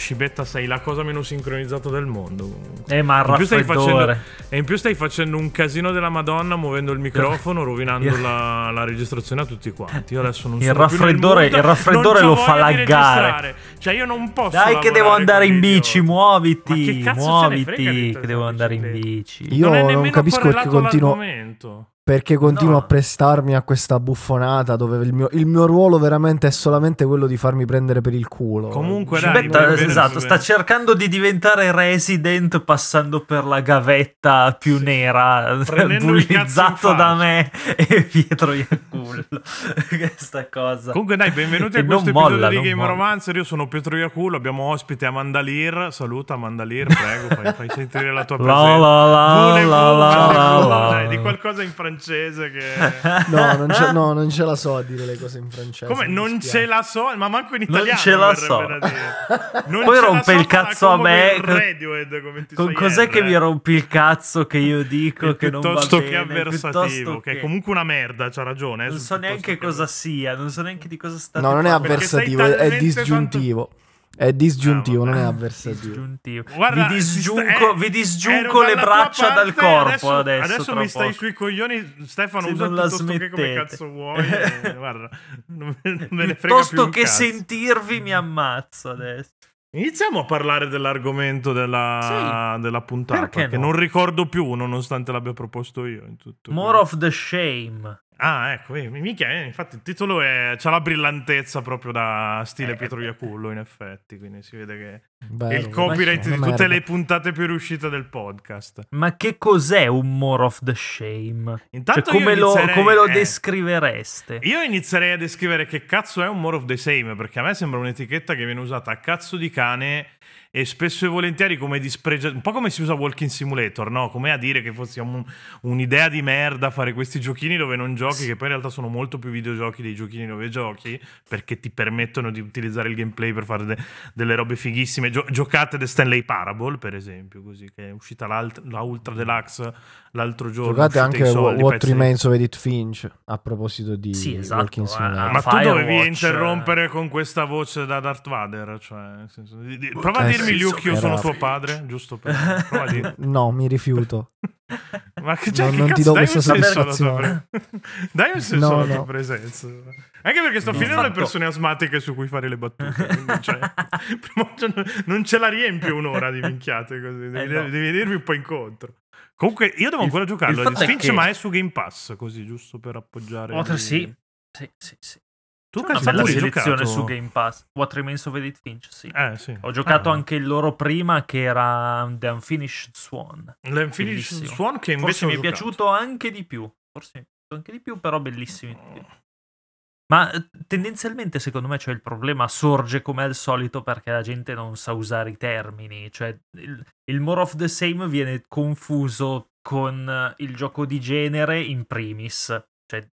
Scibetta, sei la cosa meno sincronizzata del mondo. comunque. Eh, ma In più stai facendo, raffreddore. e in più stai facendo un casino della Madonna muovendo il microfono, rovinando la, la registrazione a tutti quanti. Io adesso non Il sono raffreddore- mood, il raffreddore lo fa laggare. Cioè, io non posso. Dai, che devo andare in bici, muoviti, che cazzo ce ne frega di muoviti, te, che devo andare in bici. Io non, è non nemmeno capisco perché continuo- all'argomento. Perché continuo No. a prestarmi a questa buffonata dove il mio, il mio ruolo veramente è solamente quello di farmi prendere per il culo. Comunque, dai, bene, esatto, bene. sta cercando di diventare resident passando per la gavetta più Sì. nera, bullizzato da me e Pietro Iacullo. Questa cosa. Comunque, dai, benvenuti E a questo episodio molla, di Game molla. Romancer. Io sono Pietro Iacullo. Abbiamo ospite Amanda Lear. Saluta Amanda Lear, prego, fai, fai sentire la tua La presenza. la la Voulez-vous, la la voulez-vous, la dai, la. di qualcosa in francese che. No, non ce, no, non ce la so a dire le cose in francese. Come non ce la so, ma manco in Non italiano. ce la so. Non Poi rompe il so, fa cazzo a me. il Radiohead, come ti Con cos'è che R, mi rompi il cazzo che io dico eh. che non va piuttosto bene? che avversativo, piuttosto che è comunque una merda, c'ha ragione. eh, Non so piuttosto neanche che- cosa sia, non so neanche di cosa state No, non è avversativo, è- disgiuntivo. È disgiuntivo, Ah, non è avversativo. Disgiuntivo. Guarda, vi disgiunco, eh, vi disgiunco le braccia dal corpo adesso. Adesso tra mi stai poco. sui coglioni, Stefano. Se usa non la piuttosto che come smettete. cazzo vuoi. eh, guarda, non me, non me ne frega più Piuttosto che cazzo. sentirvi mi ammazzo adesso. Iniziamo a parlare dell'argomento della, della puntata. Perché che no? non ricordo più, nonostante l'abbia proposto io. In tutto More of the shame. Ah, ecco, eh, mica, eh, infatti il titolo è, c'ha la brillantezza proprio da Eh, stile Pietro Iacullo, in effetti, quindi si vede che Vero, il copyright di tutte merda. le puntate più riuscite del podcast. Ma che cos'è un more of the shame? Intanto Cioè, come, lo, come lo eh, descrivereste? Io inizierei a descrivere che cazzo è un more of the same, perché a me sembra un'etichetta che viene usata a cazzo di cane e spesso e volentieri come dispregio, un po' come si usa Walking Simulator, no? Come a dire che fosse un- un'idea di merda fare questi giochini dove non giochi, che poi in realtà sono molto più videogiochi dei giochini dove giochi, perché ti permettono di utilizzare il gameplay per fare de- delle robe fighissime. Gio- giocate The Stanley Parable, per esempio, così che è uscita la Ultra Deluxe l'altro giorno. Giocate anche soldi, What Remains of Edith Finch a proposito di Sì, esatto, Walking eh, Simulator. Ma tu Firewatch, dovevi interrompere con questa voce da Darth Vader? Cioè, nel senso, di- di- prova a Eh, dirmi, sì, Luke, io sono tuo padre, giusto per... Prova a dire. No, mi rifiuto. Ma che, cioè, Non- che non ti cazzo, do dai un questa senso soddisfazione. Dai un senso No, alla tua no. presenza. Anche perché sto finendo le persone asmatiche su cui fare le battute. cioè, non ce la riempio un'ora di minchiate così. Devi, Eh, no. devi venirmi un po' incontro. Comunque, io devo Il- ancora giocarlo. il fatto è Finch, che- ma è su Game Pass, così, giusto per appoggiare. Oltre il- sì. Sì, sì, sì. Tu Una cazzo, bella selezione giocato? su Game Pass. What Remains of Edith Finch, sì. Eh, sì. Ho giocato Ah. anche il loro prima che era The Unfinished Swan. L'Unfinished Bellissimo. Swan che invece Forse mi è giocato. piaciuto anche di più. Forse mi è piaciuto anche di più, però bellissimi. tutti. Ma eh, tendenzialmente secondo me cioè, il problema sorge come al solito perché la gente non sa usare i termini. Cioè il, il more of the same viene confuso con eh, il gioco di genere in primis. Cioè,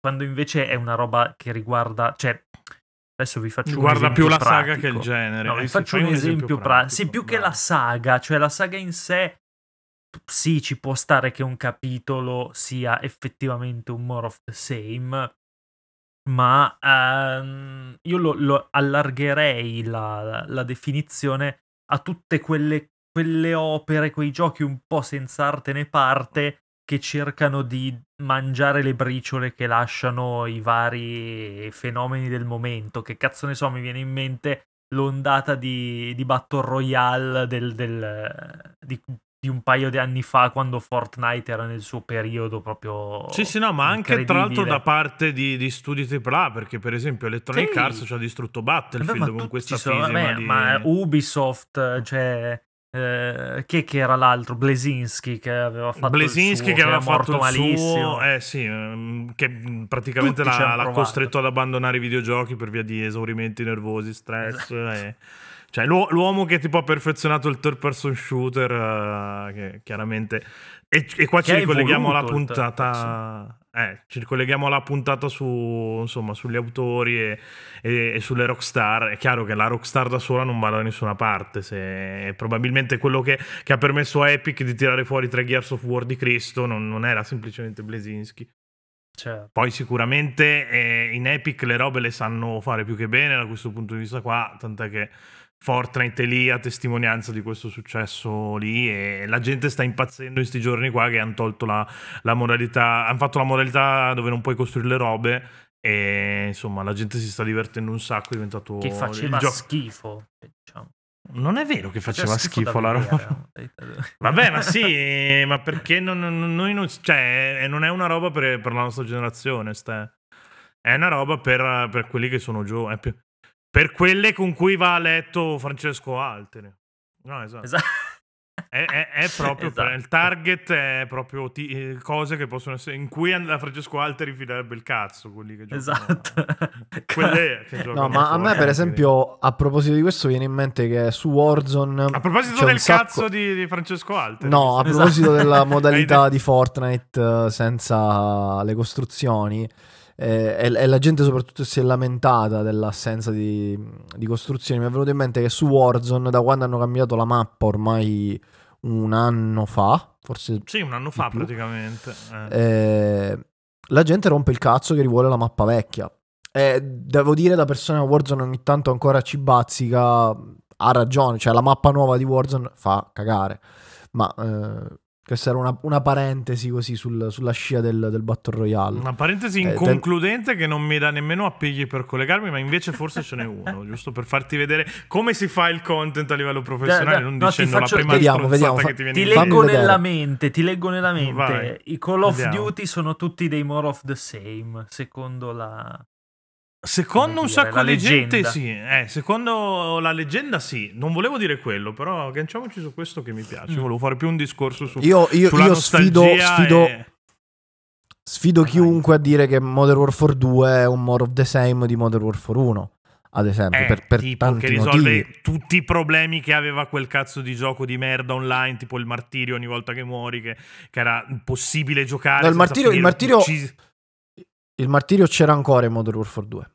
quando invece è una roba che riguarda... Cioè, adesso vi faccio un Guarda esempio più la saga che pratico. il genere. No, Eh vi sì, faccio un esempio pratico. Sì, più che la saga, cioè la saga in sé, sì, ci può stare che un capitolo sia effettivamente un more of the same, ma ehm, io lo, lo allargherei la, la definizione a tutte quelle, quelle opere, quei giochi un po' senza arte né parte che cercano di mangiare le briciole che lasciano i vari fenomeni del momento. Che cazzo ne so, mi viene in mente l'ondata di, di Battle Royale del, del- di, di un paio di anni fa quando Fortnite era nel suo periodo proprio Sì, sì, no, ma anche tra l'altro da parte di, di studi AAA, perché per esempio Electronic Sì. Arts ci ha distrutto Vabbè, Battlefield ma con questa sono- vabbè, di... ma Ubisoft, cioè eh, che, che era l'altro? Blesinski che aveva fatto Blesinski il suo, che aveva fatto il malissimo. suo, eh sì, ehm, che praticamente l'ha, l'ha costretto ad abbandonare i videogiochi per via di esaurimenti nervosi, stress. e- Cioè, l'uo- l'uomo che tipo ha perfezionato il third person shooter, eh, che chiaramente... E, e qua ci Che ha ricolleghiamo alla puntata... Eh, ci ricolleghiamo alla puntata su, insomma, sugli autori e, e- e sulle rockstar. È chiaro che la rockstar da sola non va da nessuna parte. Se, probabilmente quello che, che ha permesso a Epic di tirare fuori tre Gears of War di Cristo non, non era semplicemente Blesinski. Certo. Poi sicuramente eh, in Epic le robe le sanno fare più che bene da questo punto di vista qua, tant'è che Fortnite è lì a testimonianza di questo successo lì e la gente sta impazzendo in questi giorni qua che hanno tolto la, la modalità, hanno fatto la modalità dove non puoi costruire le robe e insomma la gente si sta divertendo un sacco, è diventato Che faceva schifo, diciamo. Non è vero che faceva schifo, da la roba. vedere. Vabbè, ma sì, ma perché non, non- noi non, cioè, eh, non è una roba per, per la nostra generazione, ste. È una roba per, per quelli che sono giovani, per quelle con cui va a letto Francesco Alteri. No, esatto. Esatto. È, è- è proprio per- Esatto. il target è proprio ti- eh, cose che possono essere in cui and- Francesco Alteri filerebbe il cazzo, quelli che giocano. Esatto. Quelle che giocano No, ma a me per esempio, a proposito di questo, viene in mente che su Warzone... A proposito del sacco- cazzo di, di Francesco Alteri. No, a Esatto. proposito della Hai modalità di Fortnite eh, senza le costruzioni, eh, e, e la gente soprattutto si è lamentata dell'assenza di, di costruzioni, mi è venuto in mente che su Warzone, da quando hanno cambiato la mappa ormai un anno fa, forse Sì, un anno fa più. praticamente. eh. eh, la gente rompe il cazzo che rivuole la mappa vecchia. E devo dire, da persona che Warzone ogni tanto ancora ci bazzica, ha ragione, cioè la mappa nuova di Warzone fa cagare. Ma eh, questa era una, una parentesi così sul- sulla scia del, del Battle Royale. Una parentesi Eh, inconcludente che non mi dà nemmeno appigli per collegarmi, ma invece forse ce n'è uno, giusto per farti vedere come si fa il content a livello professionale, Da- da- non no, dicendo faccio- la prima Vediamo, vediamo, che ti viene Ti leggo vedere. nella mente, ti leggo nella mente. Vai. I Call of Vediamo. Duty sono tutti dei more of the same, secondo la... Secondo un sacco di gente sì, eh, secondo la leggenda sì, non volevo dire quello, però agganciamoci su questo che mi piace, Mm. volevo fare più un discorso su, Io, io- sulla io sfido, e- sfido Vai. chiunque a dire che Modern Warfare 2 è un more of the same di Modern Warfare 1, ad esempio, Eh, per, per tipo tanti che risolve motivi. tutti i problemi che aveva quel cazzo di gioco di merda online, tipo il martirio ogni volta che muori, che, che era impossibile giocare. No, il martirio- il martirio-. Il martirio c'era ancora in Modern Warfare 2.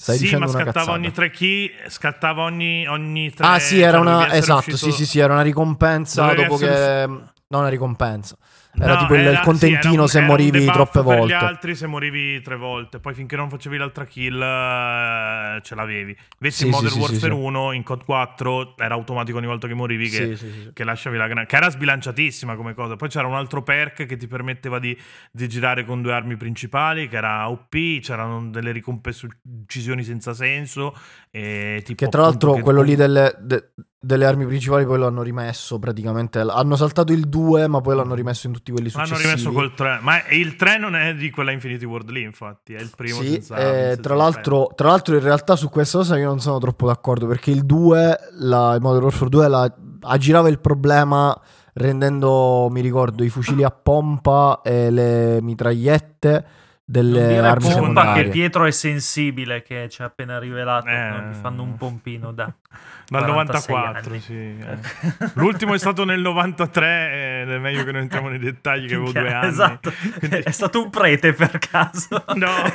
Stai sì, dicendo ma una scattava cazzata. ogni tre key, scattava ogni, ogni tre... Ah, sì, era cioè, una. essere Esatto, uscito- sì, sì, sì, era una ricompensa Dovevi dopo essere che. Non una ricompensa. Era No, tipo il- il sì, contentino era un- se era morivi troppe per volte. gli altri se morivi tre volte. Poi finché non facevi l'altra kill eh, ce l'avevi. Invece Sì, in sì, Modern sì, sì, Warfare sì. 1, in COD 4, era automatico ogni volta che morivi che, Sì, sì, sì, sì. che lasciavi la granata. Che era sbilanciatissima come cosa. Poi c'era un altro perk che ti permetteva di, di girare con due armi principali, che era OP, c'erano delle ricompense uccisioni senza senso. E tipo, Che tra l'altro che- quello lì delle, de- delle armi principali poi lo hanno rimesso praticamente. Hanno saltato il 2, ma poi l'hanno rimesso in tutti quelli L'hanno successivi. rimesso col 3. Ma il 3 non è di quella Infinity World lì, infatti. È il primo Sì, senza- eh, senza tra, l'altro, tra l'altro in realtà su questa cosa io non sono troppo d'accordo perché il 2, la, il Modern Warfare 2 la, aggirava il problema rendendo, mi ricordo, i fucili a pompa e le mitragliette delle armi pompa secondarie. che Pietro è sensibile, che ci ha appena rivelato, Eh. no? gli fanno un pompino da... Dal 46 94, anni. sì. eh. L'ultimo è stato nel 93, ed è meglio che non entriamo nei dettagli, che avevo due anni. Esatto, Quindi- è stato un prete per caso. No.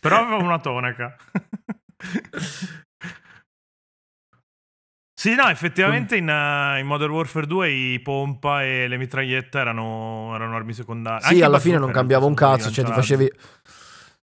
Però aveva una tonaca. Sì, no, effettivamente in, uh, in Modern Warfare 2 i pompa e le mitragliette erano, erano armi secondarie. Sì, Anche alla fine non cambiava un cazzo, cioè ti facevi...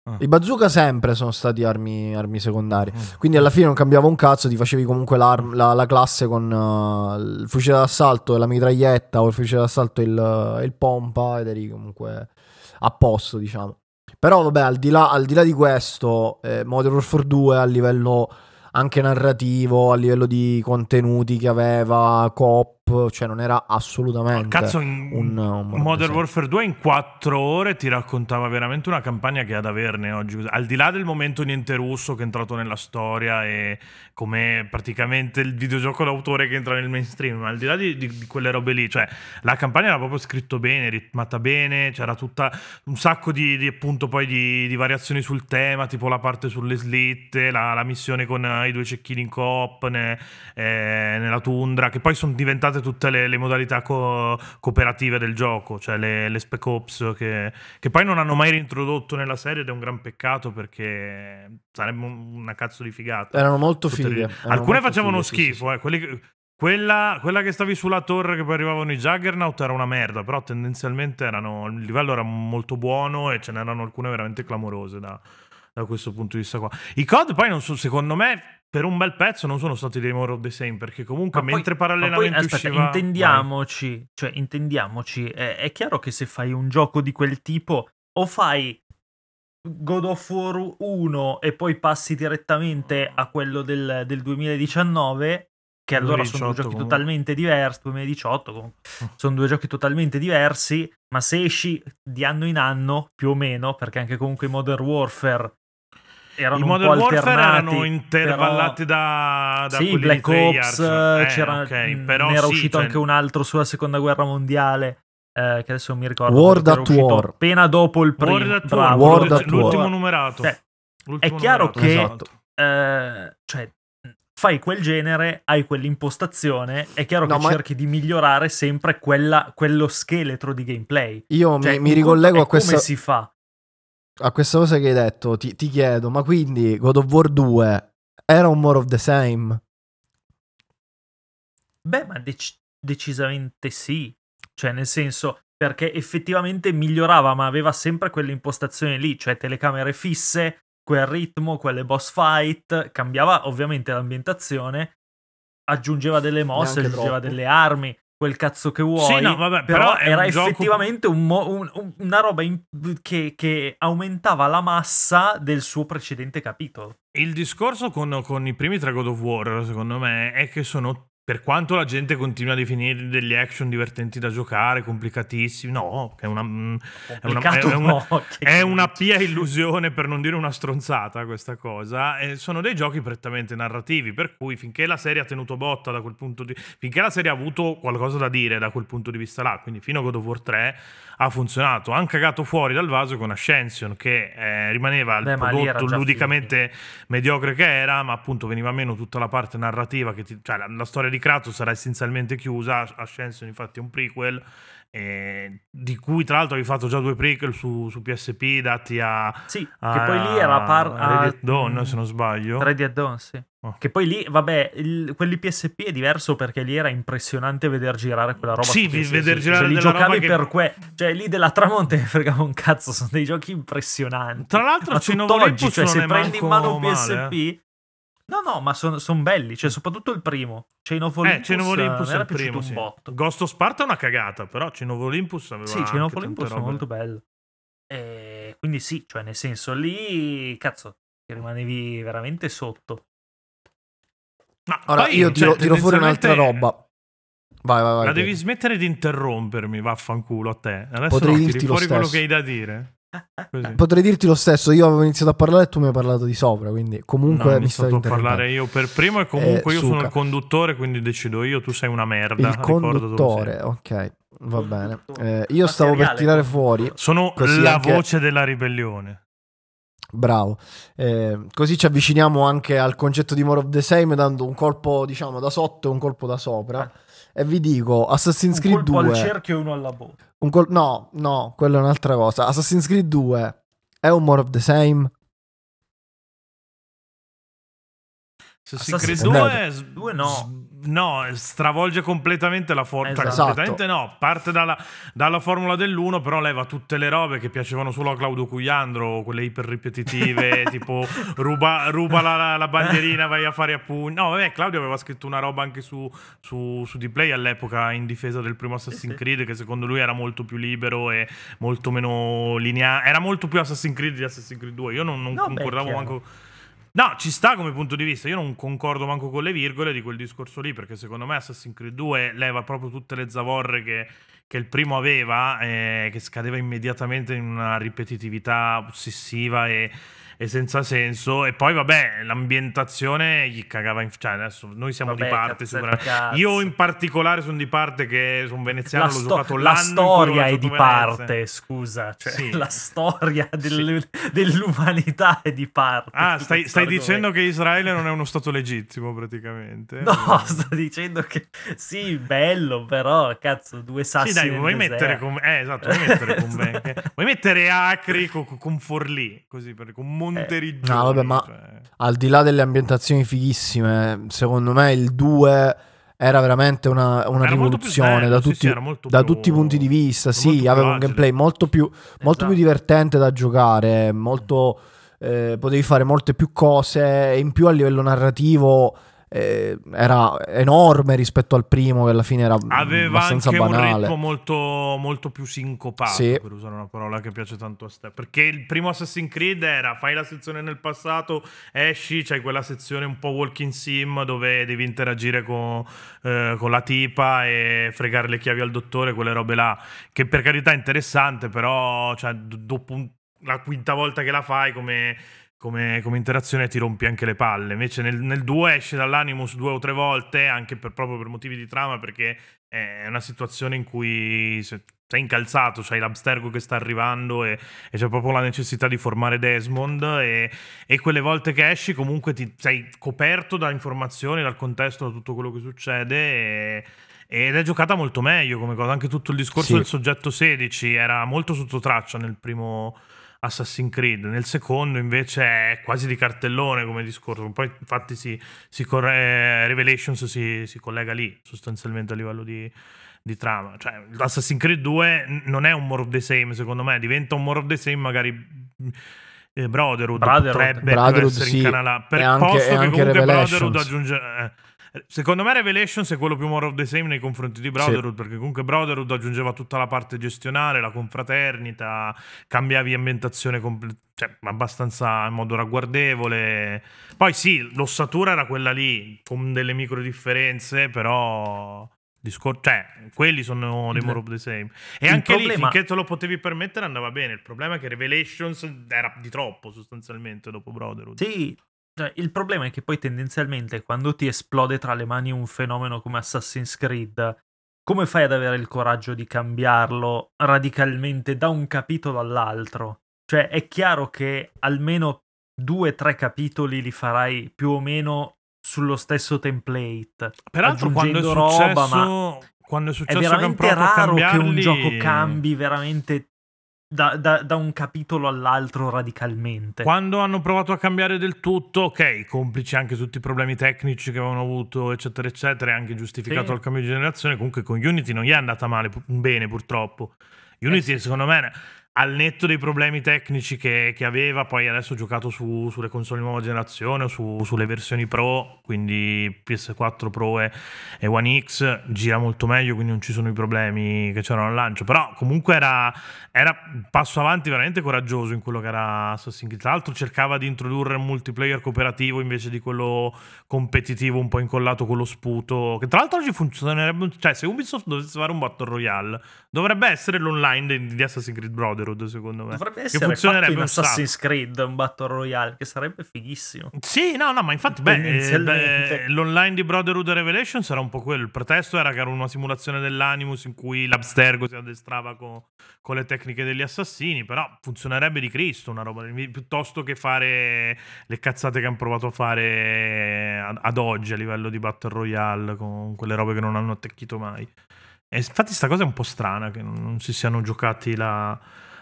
Ah. I bazooka sempre sono stati armi, armi secondarie. Mm. Quindi alla fine non cambiava un cazzo, ti facevi comunque la, la classe con uh, il fucile d'assalto e la mitraglietta o il fucile d'assalto e il, il pompa ed eri comunque a posto, diciamo. Però vabbè, al di là, al di là di questo, eh, Modern Warfare 2 a livello anche narrativo, a livello di contenuti che aveva, coop, cioè non era assolutamente Cazzo, in un, un Modern. Warfare 2 in 4 ore ti raccontava veramente una campagna che ha da averne oggi. Al di là del momento niente russo che è entrato nella storia e come praticamente il videogioco d'autore che entra nel mainstream, ma al di là di, di- di quelle robe lì, cioè la campagna era proprio scritto bene, ritmata bene, c'era tutta un sacco di, di, appunto poi di, di variazioni sul tema, tipo la parte sulle slitte, la, la missione con eh, i due cecchini in coop ne- eh, nella tundra, che poi sono diventate tutte le, le modalità co- cooperative del gioco, cioè le, le Spec Ops che, che poi non hanno mai reintrodotto nella serie ed è un gran peccato perché sarebbe un- una cazzo di figata. Erano molto Tutte fighe. erano Alcune molto facevano fighe, sì, sì, schifo, eh, quelli Quella, quella che stavi sulla torre che poi arrivavano i Juggernaut era una merda, però tendenzialmente erano, il livello era molto buono e ce n'erano alcune veramente clamorose da, da questo punto di vista qua. I COD poi non so, secondo me per un bel pezzo non sono stati dei more of the same perché comunque Ma poi- mentre Ma poi, parallelamente aspetta, usciva intendiamoci, cioè intendiamoci, è, è chiaro che se fai un gioco di quel tipo o fai God of War 1 e poi passi direttamente a quello del, del 2019, che allora sono 2018 due giochi comunque. totalmente diversi, 2018 comunque, sono due giochi totalmente diversi, ma se esci di anno in anno, più o meno, perché anche comunque Modern Warfare erano I un Modern po' Warfare erano intervallati da, da sì, Black Ops, Treyarch. eh, c'era, ok, mh, però ne era sì, uscito cioè, anche un altro sulla seconda guerra mondiale, eh, che adesso non mi ricordo. World at War. appena dopo il primo. World at bravo, War, World at War. l'ultimo numerato. Cioè, L'ultimo è chiaro numerato, che- esatto. eh, cioè, fai quel genere, hai quell'impostazione, è chiaro No, che ma- cerchi di migliorare sempre quella- quello scheletro di gameplay. Io Cioè, mi, mi ricollego a questa, come si fa. A questa cosa che hai detto. Ti, ti chiedo, ma quindi God of War 2 era un more of the same? Beh, ma dec- decisamente sì. Cioè, nel senso, perché effettivamente migliorava, ma aveva sempre quell'impostazione lì, cioè telecamere fisse, quel ritmo, quelle boss fight, cambiava ovviamente l'ambientazione, aggiungeva delle mosse, Neanche aggiungeva troppo. delle armi, quel cazzo che vuoi. Sì, no, vabbè, però, però era un gioco- effettivamente un mo- un- una roba in- che, che aumentava la massa del suo precedente capitolo. Il discorso con, con i primi tre God of War, secondo me, è che sono. Per quanto la gente continua a definire degli action divertenti da giocare, complicatissimi, no, è una, mm, è una, è una- no, è una pia illusione, per non dire una stronzata, questa cosa. E sono dei giochi prettamente narrativi, per cui finché la serie ha tenuto botta da quel punto di finché la serie ha avuto qualcosa da dire da quel punto di vista là, quindi fino a God of War 3 ha funzionato. Han cagato fuori dal vaso con Ascension, che eh, rimaneva il Beh, era prodotto ludicamente mediocre che era, ma appunto veniva meno tutta la parte narrativa, che ti- cioè la, la storia di Kratos sarà essenzialmente chiusa, Ascension infatti è un prequel, eh, di cui tra l'altro avevi fatto già due prequel su, su PSP dati a... Sì, che a- poi lì era par- a Dawn, mm, se non sbaglio. At Dawn, sì. Oh. Che poi lì, vabbè, il- quelli PSP è diverso perché lì era impressionante veder girare quella roba. Sì, su vi- PSP. veder girare Cioè, li giocavi roba che- per que... Cioè, lì della tramonte ne fregava un cazzo, sono dei giochi impressionanti. Tra l'altro Ma Chain of tutt'oggi, Olympus cioè, non se prendi in mano un male, PSP... No, no, ma sono belli, cioè soprattutto il primo. Chain of Eh, Olympus, Chain of Olympus mi è era il primo, sì. un botto. Ghost of Sparta è una cagata, però Chain of Olympus aveva Sì, Chain of Olympus è molto bello. E quindi sì, cioè nel senso lì, cazzo, ti rimanevi veramente sotto. Ma Ora poi, io cioè, tiro, tiro fuori un'altra roba. Vai, vai, vai. La devi smettere di interrompermi, vaffanculo a te. Adesso Potrei no, tiri dirti lo fuori quello stesso. che hai da dire. Così. Potrei dirti lo stesso, io avevo iniziato a parlare e tu mi hai parlato di sopra, quindi comunque No, mi iniziato a parlare io per primo e comunque Eh, io sono il conduttore, quindi decido io, tu sei una merda. Il conduttore, ok, va bene. Eh, io stavo per tirare fuori, Sono la anche- voce della ribellione. bravo. Eh, così ci avviciniamo anche al concetto di More of the Same, dando un colpo, diciamo, da sotto e un colpo da sopra. E vi dico, Assassin's Un Creed colpo 2... al cerchio e uno alla bocca. un col- no, no, quella è un'altra cosa. Assassin's Creed 2 è un More of the Same? Assassin's Creed Assassin's 2, Due no. No, stravolge completamente la formula. Esatto. completamente no, parte dalla, dalla formula dell'1, però leva tutte le robe che piacevano solo a Claudio Cugliandro, quelle iper ripetitive, tipo ruba, ruba la, la bandierina, vai a fare a pugni. No, vabbè, Claudio aveva scritto una roba anche su, su, su Dplay all'epoca in difesa del primo Assassin's sì. Creed, che secondo lui era molto più libero e molto meno lineare. Era molto più Assassin's Creed di Assassin's Creed 2. Io non, non No, beh, concordavo chiaro. manco. No, ci sta come punto di vista. Io non concordo manco con le virgole di quel discorso lì, perché secondo me Assassin's Creed 2 leva proprio tutte le zavorre che, che il primo aveva, eh, che scadeva immediatamente in una ripetitività ossessiva e, e senza senso. E poi, vabbè, l'ambientazione gli cagava in. Cioè, adesso noi siamo Vabbè, di parte, cazzo, sicuramente. cazzo. Io in particolare sono di parte che sono veneziano, La, l'ho sto- giocato la storia è di Venezia. parte, scusa. Cioè, Sì. la storia del- dell'umanità è di parte. Ah, stai, stai dicendo dove- che Israele non è uno stato legittimo, praticamente. No, sto dicendo che sì, bello, però cazzo, due sassi Sì, dai, vuoi mettere con eh, esatto, vuoi mettere con me. Vuoi mettere Acri con, con Forlì, così per, con Monteriggioni. No, vabbè, ma- cioè. Al di là delle ambientazioni fighissime, secondo me il 2 era veramente una, una Era più rivoluzione bello, da, sì, tutti, sì, molto da più- tutti i punti di vista. Sì, più aveva un gameplay molto più, molto più Esatto. divertente da giocare, molto, eh, potevi fare molte più cose e in più a livello narrativo eh, era enorme rispetto al primo che alla fine era Aveva abbastanza anche un banale. ritmo molto, molto più sincopato, Sì. per usare una parola che piace tanto a Ste. Perché il primo Assassin's Creed era fai la sezione nel passato, esci, c'hai quella sezione un po' walking sim dove devi interagire con, eh, con la tipa e fregare le chiavi al dottore, quelle robe là. Che per carità è interessante, però cioè, dopo un- la quinta volta che la fai come come, come interazione ti rompi anche le palle. Invece nel, nel 2 esce dall'Animus due o tre volte, anche per- proprio per motivi di trama, perché è una situazione in cui se- sei incalzato, c'hai l'Abstergo che sta arrivando e, e c'è proprio la necessità di formare Desmond e, e quelle volte che esci comunque ti sei coperto da informazioni, dal contesto, da tutto quello che succede e- ed è giocata molto meglio come cosa. Anche tutto il discorso Sì. del soggetto 16 era molto sotto traccia nel primo Assassin's Creed. Nel secondo invece è quasi di cartellone come discorso. Poi infatti si, si corre- Revelations si, si collega lì sostanzialmente a livello di, di trama. Cioè, Assassin's Creed 2 n- non è un more of the same secondo me, diventa un more of the same magari... mh, eh, Brotherhood, Brotherhood. potrebbe Brotherhood, essere sì. incanalato per anche- posto e che anche comunque Revelations. Brotherhood aggiunge eh, Secondo me Revelations è quello più more of the same nei confronti di Brotherhood, perché comunque Brotherhood aggiungeva tutta la parte gestionale, la confraternita, cambiavi ambientazione comple- cioè, abbastanza in modo ragguardevole. Poi sì, l'ossatura era quella lì, con delle micro differenze, però... discor- cioè, quelli sono Il- more of the same. E il anche lì, problema- finché te lo potevi permettere, andava bene. Il problema è che Revelations era di troppo, sostanzialmente, dopo Brotherhood. Sì, cioè, il problema è che poi tendenzialmente quando ti esplode tra le mani un fenomeno come Assassin's Creed, come fai ad avere il coraggio di cambiarlo radicalmente da un capitolo all'altro? Cioè, è chiaro che almeno due o tre capitoli li farai più o meno sullo stesso template. Peraltro, quando è successo, roba, ma quando è È successo hanno veramente raro che un gioco cambi veramente da, da- da un capitolo all'altro radicalmente. Quando hanno provato a cambiare del tutto, ok, complici anche tutti i problemi tecnici che avevano avuto, eccetera, eccetera, è anche giustificato Sì. il cambio di generazione. Comunque con Unity non gli è andata male, bene purtroppo. Unity, Eh sì. secondo me, al netto dei problemi tecnici che, che aveva, poi adesso ho giocato su- sulle console di nuova generazione su- sulle versioni Pro, quindi PS4 Pro e, e One X, gira molto meglio, quindi non ci sono i problemi che c'erano al lancio. Però comunque era, un passo avanti veramente coraggioso in quello che era Assassin's Creed. Tra l'altro cercava di introdurre un multiplayer cooperativo invece di quello competitivo un po' incollato con lo sputo, che tra l'altro oggi funzionerebbe, cioè se Ubisoft dovesse fare un Battle Royale, dovrebbe essere l'online di, di Assassin's Creed Brotherhood, secondo me. Dovrebbe che essere fatto funzionerebbe un. Assassin's Creed un Battle Royale, che sarebbe fighissimo. Sì, no, no, ma infatti, beh, eh, beh, l'online di Brotherhood Revelation sarà un po' quello. Il pretesto era che era una simulazione dell'Animus in cui l'Abstergo si addestrava con, con le tecniche degli assassini, però funzionerebbe di Cristo una roba, piuttosto che fare le cazzate che hanno provato a fare ad, ad oggi a livello di Battle Royale con quelle robe che non hanno attecchito mai. E infatti sta cosa è un po' strana che non si siano giocati la,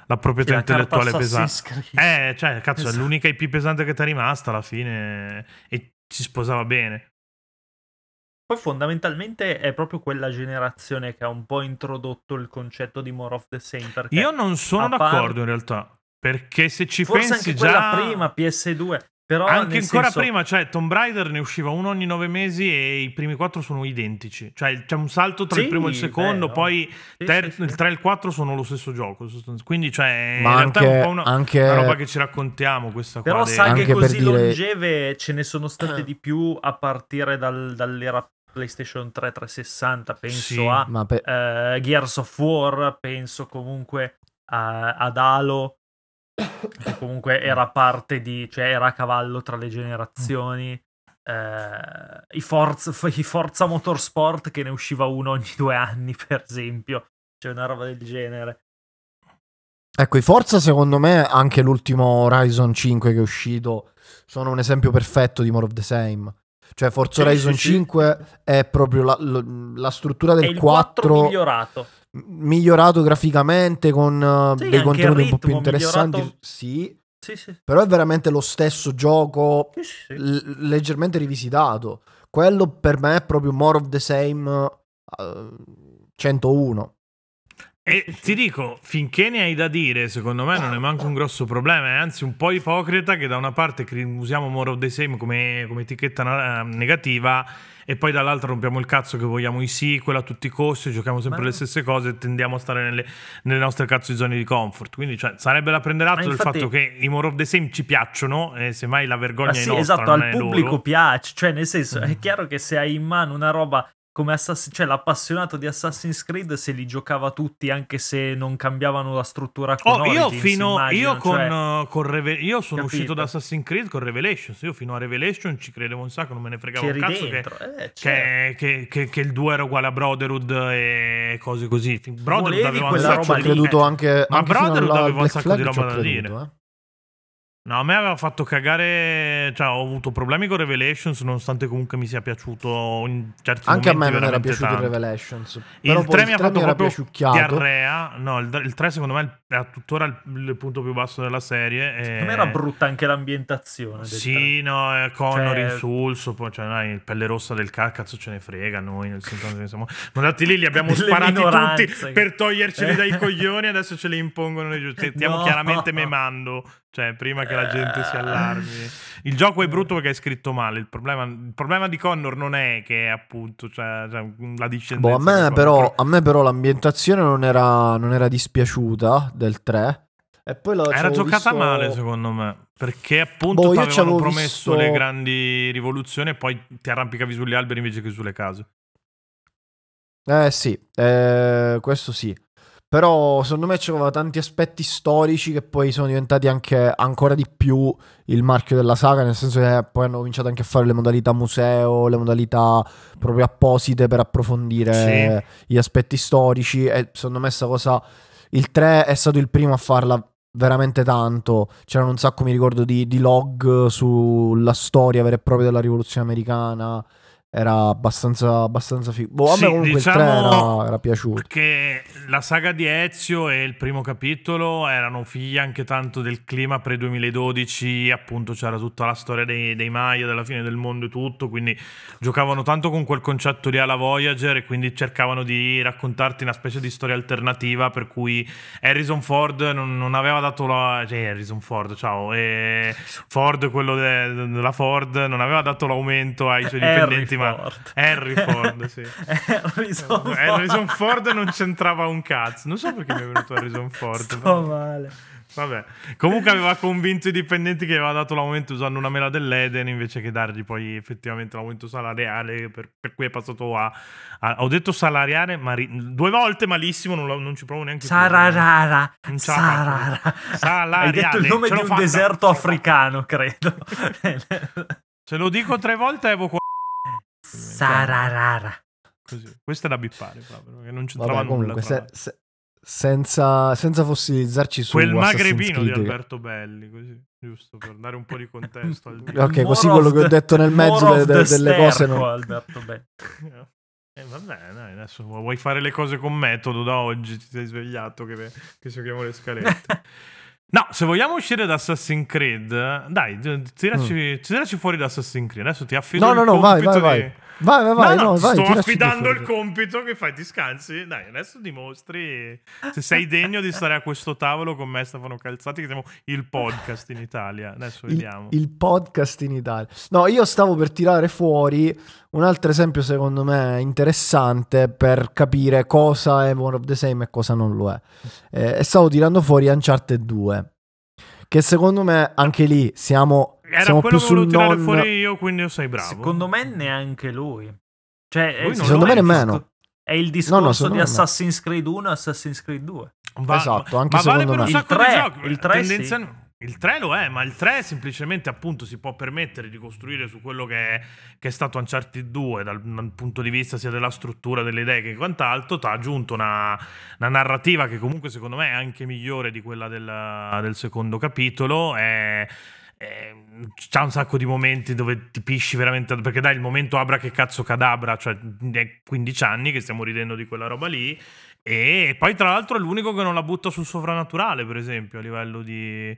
la proprietà intellettuale pesante. Eh, cioè, cazzo, Esatto. è l'unica IP pesante che ti è rimasta alla fine e ci sposava bene. Poi fondamentalmente è proprio quella generazione che ha un po' introdotto il concetto di more of the same. Io non sono a par- d'accordo in realtà, perché se ci forse pensi anche già... prima PS2, però Anche ancora senso- prima, cioè Tomb Raider ne usciva uno ogni nove mesi e i primi quattro sono identici. Cioè c'è un salto tra il Sì, primo e il secondo, beh, poi Sì, ter- sì, sì. il 3 e il 4 sono lo stesso gioco. Quindi cioè, Ma in realtà è anche, un po' una, anche- una roba che ci raccontiamo questa qua. Però dei- saghe Anche per così dire- longeve ce ne sono state Eh. di più a partire dal- dall'era PlayStation 3 360, penso Sì. a ma pe- eh, Gears of War, penso comunque a- ad Halo, che comunque era parte di, cioè era a cavallo tra le generazioni. Eh, i, Forza, i Forza Motorsport che ne usciva uno ogni due anni, per esempio, cioè una roba del genere. Ecco, i Forza secondo me, anche l'ultimo Horizon 5 che è uscito, sono un esempio perfetto di more of the same. Cioè Forza Horizon sì, sì. 5 è proprio la, lo- la struttura È del 4 4 migliorato. Migliorato graficamente con uh, Sì, dei contenuti il un po' più ritmo interessanti. migliorato. Sì, Sì, sì. però è veramente lo stesso gioco Sì, sì, sì. l- leggermente rivisitato quello per me è proprio more of the same uh, 101. E ti dico, finché ne hai da dire, secondo me non è manco un grosso problema, è anzi un po' ipocrita che da una parte usiamo more of the same come, come etichetta negativa e poi dall'altra rompiamo il cazzo che vogliamo i sequel a tutti i costi, giochiamo sempre Ma... le stesse cose e tendiamo a stare nelle, nelle, nostre cazzo di zone di comfort. Quindi cioè, sarebbe da prendere atto infatti... del fatto che i more of the same ci piacciono e semmai la vergogna sì, è nostra. Esatto, al pubblico loro. piace, cioè nel senso è chiaro che se hai in mano una roba come Assass- cioè l'appassionato di Assassin's Creed se li giocava tutti anche se non cambiavano la struttura con oh, io Origins, fino immagino, io con, cioè... uh, con Reve- io sono Capito. uscito da Assassin's Creed con Revelations io fino a Revelation ci credevo un sacco non me ne fregavo C'eri un cazzo dentro, che, eh, certo. che, che, che, che il 2 era uguale a Brotherhood e cose così Brotherhood Volevi aveva un sacco roba Ho lì, creduto eh. anche, Ma anche fino Brotherhood aveva un sacco di roba da creduto, dire. eh. No, a me aveva fatto cagare. Cioè, ho avuto problemi con Revelations, nonostante comunque mi sia piaciuto in certi Anche a me non era piaciuto il tanto. Revelations. Però Il poi 3 mi ha fatto era proprio diarrea. No, il, il 3 secondo me è tuttora il, il punto più basso della serie. E... Secondo me era brutta anche l'ambientazione del Sì, no, è Connor Cioè- insulso, poi cioè, dai, pelle rossa del ca- cazzo ce ne frega noi, nel senso che siamo andati lì, li abbiamo sparati tutti per toglierceli dai coglioni, adesso ce li impongono nei giusti. Stiamo No. chiaramente memando, cioè prima che la gente si allarmi. Il gioco è brutto perché è scritto male, il problema, il problema di Connor non è che appunto cioè, cioè, la discendenza. Boh, a, me Connor, però, a me però l'ambientazione non era, non era dispiaciuta del 3. E poi la, Era giocata visto- male secondo me Perché appunto Boh, ti avevano promesso visto- le grandi rivoluzioni e poi ti arrampicavi sugli alberi invece che sulle case. Eh sì, eh, questo sì. Però secondo me c'erano tanti aspetti storici che poi sono diventati anche ancora di più il marchio della saga, nel senso che poi hanno cominciato anche a fare le modalità museo, le modalità proprio apposite per approfondire gli aspetti storici e secondo me sta cosa il 3 è stato il primo a farla veramente tanto. C'erano un sacco, mi ricordo, di, di log sulla storia vera e propria della rivoluzione americana. Era abbastanza, abbastanza figo. Boh, a Sì, me comunque il 3 diciamo era, era piaciuto. Che la saga di Ezio e il primo capitolo erano figli anche tanto del clima pre-2012, appunto c'era tutta la storia dei, dei Maya, della fine del mondo e tutto, quindi giocavano tanto con quel concetto lì alla Voyager e quindi cercavano di raccontarti una specie di storia alternativa per cui Harrison Ford non, non aveva dato la... cioè Harrison Ford, ciao, e Ford, quello de- della Ford, non aveva dato l'aumento ai suoi dipendenti, ma... Ford. Harry Ford, sì. Harrison Ford. Harrison Ford non c'entrava un cazzo. Non so perché mi è venuto Harrison Ford. Sto male. Vabbè. Comunque aveva convinto i dipendenti che aveva dato l'aumento usando una mela dell'Eden invece che dargli poi effettivamente l'aumento salariale per, per cui è passato a, a- Ho detto salariale ma ri- due volte malissimo, non, lo- non ci provo neanche più. Sararara. Non ce la faccio. Sarara. Salariale. Hai detto il nome Ce di un fatta. deserto africano, credo. Se lo dico tre volte evoco Sararara. così. Questa è da bippare proprio, perché non c'entrava Vabbè, nulla. comunque, tra se- se- senza, senza fossilizzarci su Quel magrebino di Creed, che- Alberto Belli, così, giusto per dare un po' di contesto al Ok, More così quello che ho the- detto nel mezzo more de- the delle cose non- Alberto Belli. Eh, vabbè, dai, adesso vuoi fare le cose con metodo da oggi? Ti sei svegliato che, che seguiamo le scalette. No, se vogliamo uscire da Assassin's Creed, dai, tiraci, tiraci fuori da Assassin's Creed. Adesso ti affido Mm. No, no, no, vai, vai, di- vai. Vai, vai, vai, no, no, vai, sto affidando il compito che fai, ti scansi. Dai, adesso dimostri se sei degno di stare a questo tavolo con me, Stefano Calzati, che siamo il podcast in Italia. Adesso il, vediamo. il podcast in Italia. No, io stavo per tirare fuori un altro esempio secondo me interessante per capire cosa è One of the Same e cosa non lo è. Eh, e stavo tirando fuori Uncharted 2. Che secondo me anche lì siamo, Era siamo quello che volevo tirare non... fuori io, quindi io sei bravo. Secondo me neanche lui. Cioè, Lui non Secondo me è. nemmeno. È il discorso No, no, di. Assassin's Creed 1 e Assassin's Creed 2. Va- Esatto, anche ma vale per un me. sacco Il di tre, giochi. il tre sì. Tendenzial- il 3 lo è, ma il 3 semplicemente appunto si può permettere di costruire su quello che è, che è stato Uncharted 2 dal, dal punto di vista sia della struttura delle idee che quant'altro. Ti ha aggiunto una, una narrativa che comunque secondo me è anche migliore di quella del, del secondo capitolo. È, è- c'ha un sacco di momenti dove ti pisci veramente perché dai il momento Abra che cazzo cadabra cioè è 15 anni che stiamo ridendo di quella roba lì E poi, tra l'altro, è l'unico che non la butta sul sovrannaturale, per esempio, a livello di.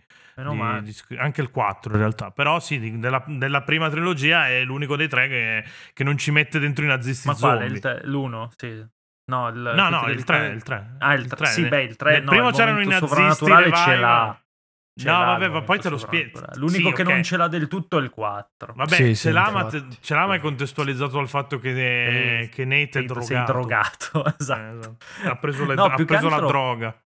Di- di anche il 4 in realtà. Però sì, di- della, della prima trilogia è l'unico dei tre che, che non ci mette dentro i nazisti Ma quale? zombie. Il te- l'uno? Sì. No, il, No, no, il quelli 3, che- il 3. Ah, il 3. Sì, beh, il 3 Nel no, primo il c'erano i nazisti, sovrannaturale le ce vai, l'ha. Ma- Ce No, l'ha il vabbè, ma poi te lo spiego. L'unico Sì, che ok. non ce l'ha del tutto è il 4. Vabbè, Sì, ce, sì, l'ha, ma te- ce l'ha, ma è contestualizzato dal fatto che, Eh, che Nate è drogato. Sei drogato, Eh, esatto. esatto. Ha preso, le- No, ha più che preso la altro- droga.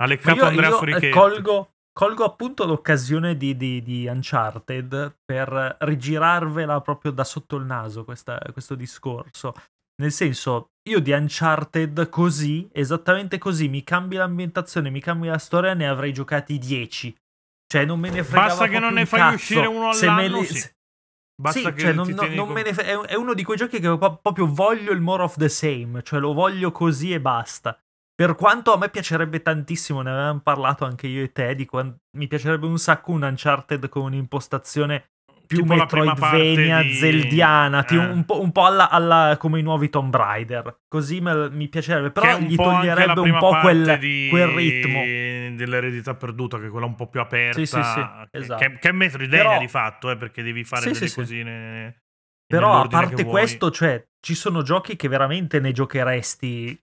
Ha leccato io, Andrea io, eh, colgo, colgo appunto l'occasione di, di- di Uncharted per rigirarvela proprio da sotto il naso questa- questo discorso. Nel senso, io di Uncharted così, esattamente così, mi cambi l'ambientazione, mi cambi la storia, ne avrei giocati 10. Cioè, non me ne frega Basta che non ne fai uscire uno all'anno, sì. Basta sì, che cioè, non, non- non me ne fre- è, uno di quei giochi che pro- proprio voglio il more of the same, cioè lo voglio così e basta. Per quanto a me piacerebbe tantissimo, ne avevamo parlato anche io e te, di quan- mi piacerebbe un sacco un Uncharted con un'impostazione più Tipo Metroidvania, di- zeldiana, eh. un, po', un po' alla, alla- come i nuovi Tomb Raider. Così me- mi piacerebbe, però gli toglierebbe un po' quel, di- quel ritmo. dell'eredità perduta, che è quella un po' più aperta. Sì, sì, sì, che- esatto. che, che è Metroidvania Però- di fatto, eh, perché devi fare Sì, delle sì, cosine. Però a parte questo, cioè, ci sono giochi che veramente ne giocheresti